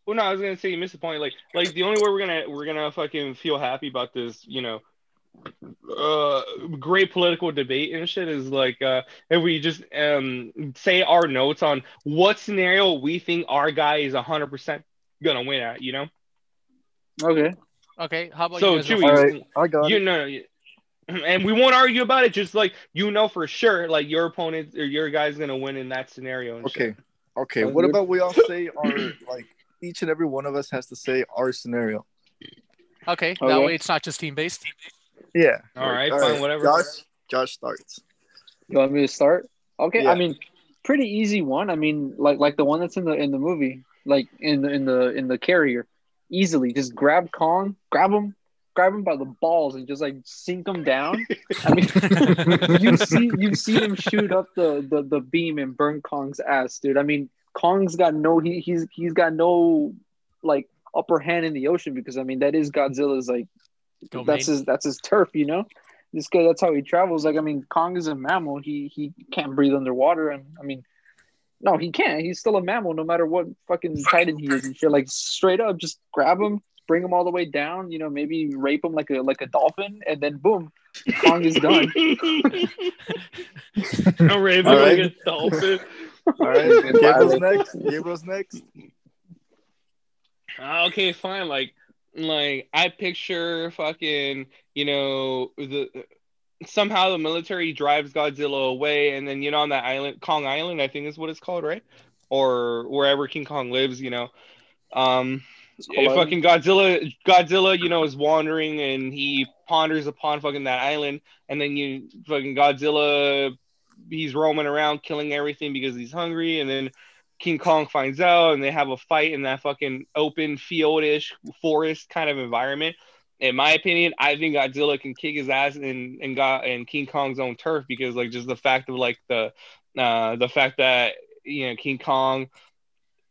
Well, no, I was gonna say you missed the point. Like, like the only way we're gonna we're gonna fucking feel happy about this, you know, uh, great political debate and shit is like uh, if we just um say our notes on what scenario we think our guy is hundred percent gonna win at. You know. Okay. Okay, how about So, you guys? Chewie, go All first? right, I got You it. know. you- And we won't argue about it. Just like you know for sure, like your opponent or your guy's gonna win in that scenario. And shit. Okay, okay. What about we all say *laughs* our like each and every one of us has to say our scenario. Okay, that Okay. way it's not just team based. Yeah. All right, fine, whatever. Josh, Josh starts. You want me to start? Okay. Yeah. I mean, pretty easy one. I mean, like like the one that's in the in the movie, like in the in the in the carrier, easily just grab Kong, grab him, grab him by the balls, and just like sink him down. I mean, *laughs* you've seen you've seen him shoot up the, the the beam and burn Kong's ass, dude. I mean, Kong's got no he he's he's got no like upper hand in the ocean because I mean that is Godzilla's like Domain. that's his that's his turf, you know. This guy, that's how he travels. Like, I mean, Kong is a mammal. He he can't breathe underwater, and I mean, no, he can't. He's still a mammal, no matter what fucking titan he is and shit. Like, straight up, just grab him, bring them all the way down. You know, maybe rape them like a like a dolphin, and then boom, Kong is done. *laughs* A raven All like right. a dolphin. All right, Good *laughs* Gabriel's next. Gabriel's next. Uh, okay, fine. Like, like I picture fucking, you know, the somehow the military drives Godzilla away, and then you know on that island, Kong Island, I think is what it's called, right? Or wherever King Kong lives, you know. Um, Fucking Godzilla, Godzilla, you know, is wandering and he ponders upon fucking that island, and then you fucking Godzilla, he's roaming around killing everything because he's hungry, and then King Kong finds out, and they have a fight in that fucking open fieldish forest kind of environment. In my opinion, I think Godzilla can kick his ass in in God and King Kong's own turf because like just the fact of like the uh the fact that you know King Kong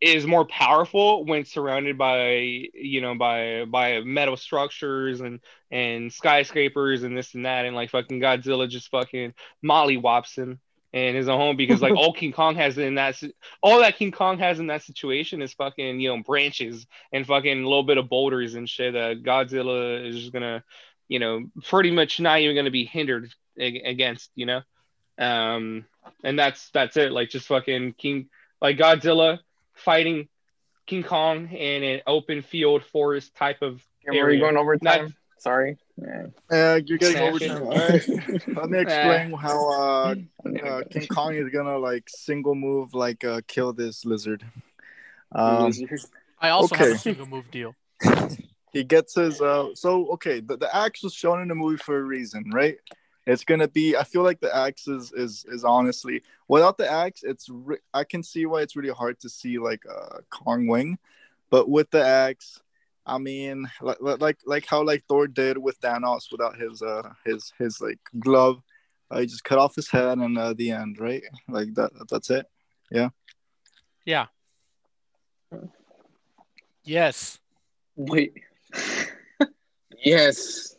is more powerful when surrounded by you know by by metal structures and and skyscrapers and this and that and like fucking Godzilla just fucking mollywops him in his own home because like all *laughs* King Kong has in that all that King Kong has in that situation is fucking you know branches and fucking a little bit of boulders and shit that Godzilla is just gonna you know pretty much not even gonna be hindered ag- against you know? Um and that's that's it. Like just fucking King like Godzilla fighting King Kong in an open field forest type of Were you area. going overtime? Not- Sorry. Yeah. Uh, you're getting Snap overtime. it. All right. *laughs* Let me explain how uh, *laughs* uh, King Kong is gonna like single move like uh, kill this lizard. Um, I also have a single move deal. *laughs* he gets his uh so okay the, the axe was shown in the movie for a reason right it's gonna be i feel like the axe is is, is honestly without the axe it's re- i can see why it's really hard to see like a kong wing but with the axe i mean like like like how like thor did with thanos without his uh his his like glove uh, he just cut off his head and uh, the end right like that that's it Yeah. Yeah. Yes. Wait, *laughs* Yes.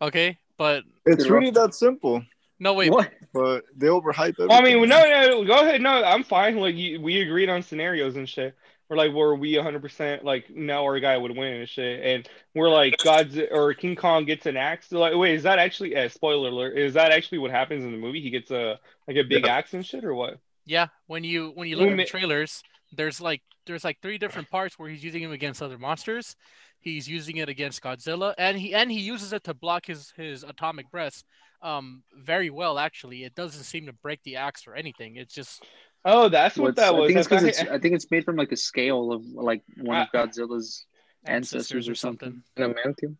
Okay, but it's really that simple no wait. what? but they overhype it I mean, no, no, go ahead. No, I'm fine. Like you, we agreed on scenarios and shit. We're like, were we 100% like know our guy would win and shit, and we're like, God's or King Kong gets an axe. Like, wait, is that actually? Uh, spoiler alert! Is that actually what happens in the movie? He gets a like a big Yeah. axe and shit, or what? Yeah, when you when you look Who at the trailers, there's like there's like three different parts where he's using him against other monsters. He's using it against Godzilla, and he and he uses it to block his his atomic breath. Um, very well actually. It doesn't seem to break the axe or anything. It's just Oh, that's what that was. I think it's I because it's. I think it's made from like a scale of like one of Ah. Godzilla's ancestors or something. Adamantium.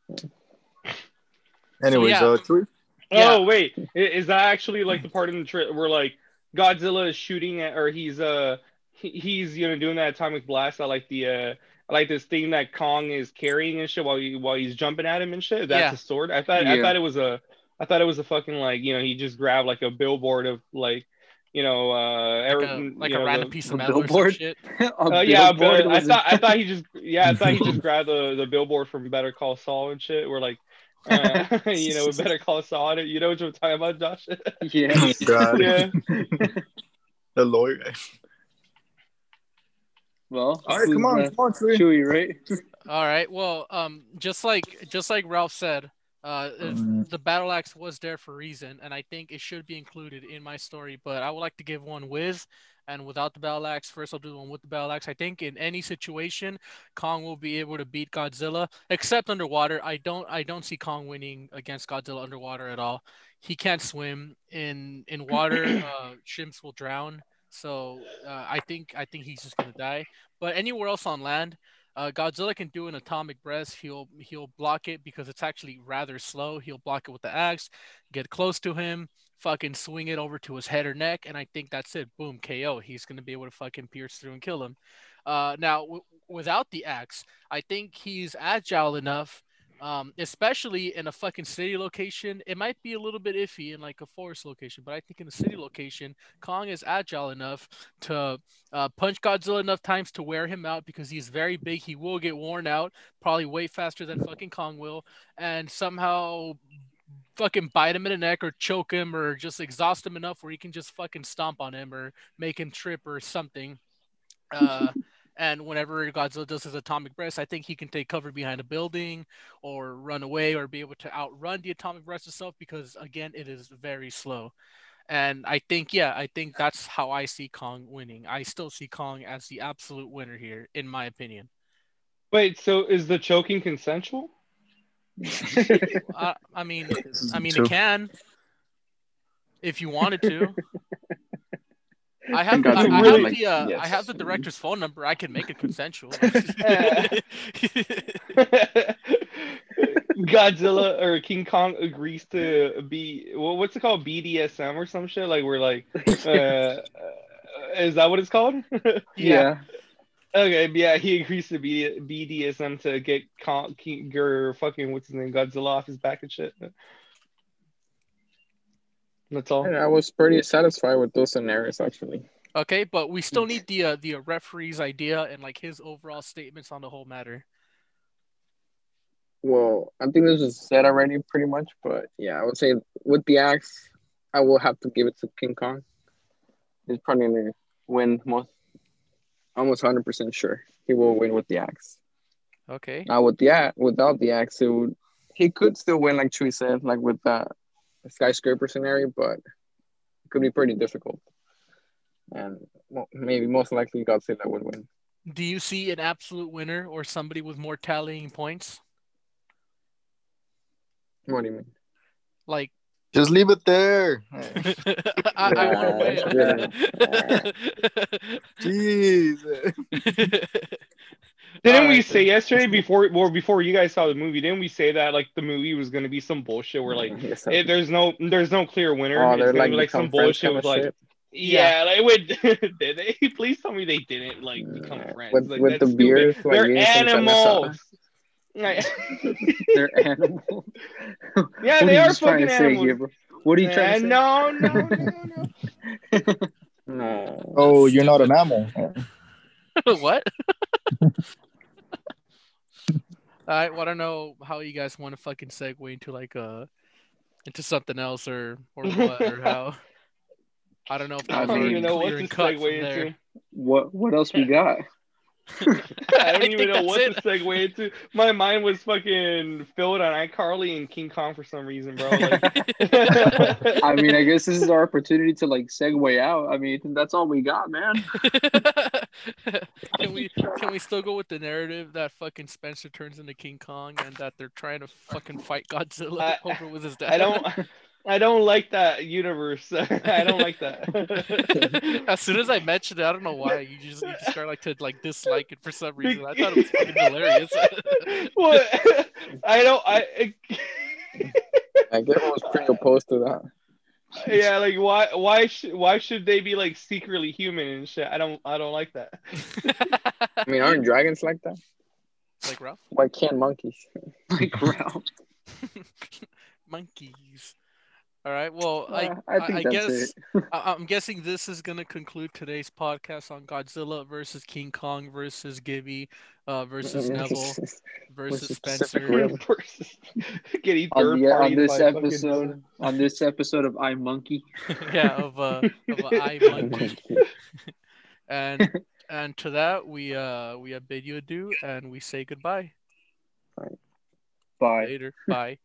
anyways yeah. uh Yeah. Oh wait, is that actually like the part in the trailer where like Godzilla is shooting at, or he's uh he's you know doing that atomic blast at like the uh like this thing that Kong is carrying and shit while he, while he's jumping at him and shit. That's Yeah. a sword. I thought I thought it was a I thought it was a fucking like you know he just grabbed like a billboard of like you know uh like every, a, like you a know, random the- piece of metal or some billboard? shit. *laughs* Uh, yeah, billboard but I thought I thought he just yeah I thought he just *laughs* grabbed the, the billboard from Better Call Saul and shit. We're like, *laughs* uh, you know, Better Call Saul on it. You know what I'm talking about, Josh? yeah. God. yeah. the lawyer Well, All right, who's come on, left? come on, Trey. Chewie, right? *laughs* All right. Well, um, just like just like Ralph said, uh, if Mhm. the battle axe was there for a reason, and I think it should be included in my story. But I would like to give one with and without the battle axe. First, I'll do one with the battle axe. I think in any situation, Kong will be able to beat Godzilla, except underwater. I don't I don't see Kong winning against Godzilla underwater at all. He can't swim in in water. *clears throat* uh, shrimps will drown. So uh, I think I think he's just gonna die. But anywhere else on land, uh, Godzilla can do an atomic breath. He'll he'll block it because it's actually rather slow. He'll block it with the axe, get close to him, fucking swing it over to his head or neck, and I think that's it. Boom, KO. He's gonna be able to fucking pierce through and kill him. Uh, now w- without the axe, I think he's agile enough. Um, especially in a fucking city location, it might be a little bit iffy in like a forest location, but I think in a city location, Kong is agile enough to uh, punch Godzilla enough times to wear him out because he's very big. He will get worn out, probably way faster than fucking Kong will, and somehow fucking bite him in the neck or choke him or just exhaust him enough where he can just fucking stomp on him or make him trip or something. Uh, and whenever Godzilla does his atomic breath, I think he can take cover behind a building or run away or be able to outrun the atomic breath itself because again, it is very slow. And I think, yeah, I think that's how I see Kong winning. I still see Kong as the absolute winner here, in my opinion. Wait, so is the choking consensual? I, *laughs* uh, I mean, I mean, true. it can, if you wanted to. *laughs* I have, I, some I really- have the, uh, I have the director's phone number. I can make it consensual. *laughs* *laughs* Godzilla or King Kong agrees to be well, what's it called BDSM or some shit like we're like *laughs* uh, uh, is that what it's called? yeah. Okay, yeah, he agrees to B- BDSM to get Kong King or fucking what's his name Godzilla off his back and shit. That's all. And I was pretty satisfied with those scenarios actually. okay, but we still need the uh, the uh, referee's idea and like his overall statements on the whole matter. Well, I think this is said already pretty much, but yeah, I would say with the axe, I will have to give it to King Kong. He's probably gonna win most, almost hundred percent sure he will win with the axe. Okay. Now with the axe, without the axe, it would, he could still win, like Chewie said, like with that skyscraper scenario, but it could be pretty difficult. And well, maybe most likely Godzilla would win. Do you see an absolute winner or somebody with more tallying points? What do you mean? Like Just leave it there. *laughs* *laughs* I, I want to win. *laughs* Jeez. Didn't we Alright, say yesterday before or before you guys saw the movie? Didn't we say that like the movie was gonna be some bullshit where like *laughs* Yes, it, eh, there's no there's no clear winner. oh, it's they're like, be like some bullshit with like shit. yeah, like wait, *laughs* did they? *laughs* Please tell me they didn't like become Yeah. friends. with Like, with the that's beers. Like, They're me and some animals. Like- They're animals. yeah, What they are are you trying fucking to say animals. here, bro? What are you Yeah, trying to say? no, no, no, no. No. Oh, you're not an animal. what? I want to know how you guys want to fucking segue into like uh into something else or or what or how. *laughs* I don't know if I that was don't even know what to segue into. What what else we *laughs* got? *laughs* I don't I even know what it. to segue into. My mind was fucking filled on iCarly and King Kong for some reason, bro. Like, *laughs* I mean, I guess this is our opportunity to like segue out. I mean, that's all we got, man. *laughs* can we can we still go with the narrative that fucking Spencer turns into King Kong and that they're trying to fucking fight Godzilla I- over with his dad? I don't, I don't like that universe. *laughs* I don't like that. *laughs* as soon as I mentioned it, I don't know why you just you just start like to like dislike it for some reason. I thought it was fucking hilarious. *laughs* what? I don't. I. I get was pretty opposed to that. yeah, like why? Why should? Why should they be like secretly human and shit? I don't. I don't like that. I mean, aren't dragons like that? like Ralph, Why can't monkeys? Like, Ralph. monkeys. All right. Well, I Uh, I think I that's guess. *laughs* I- I'm guessing this is gonna conclude today's podcast on Godzilla versus King Kong versus Gibby uh, versus Nevel *laughs* versus Versus Spencer. Really? *laughs* Getting On, third the, on this episode, on this episode of iMonkey. yeah, of uh, of a I monkey. and And to that, we uh we bid you adieu and we say goodbye. Bye. Later. Bye.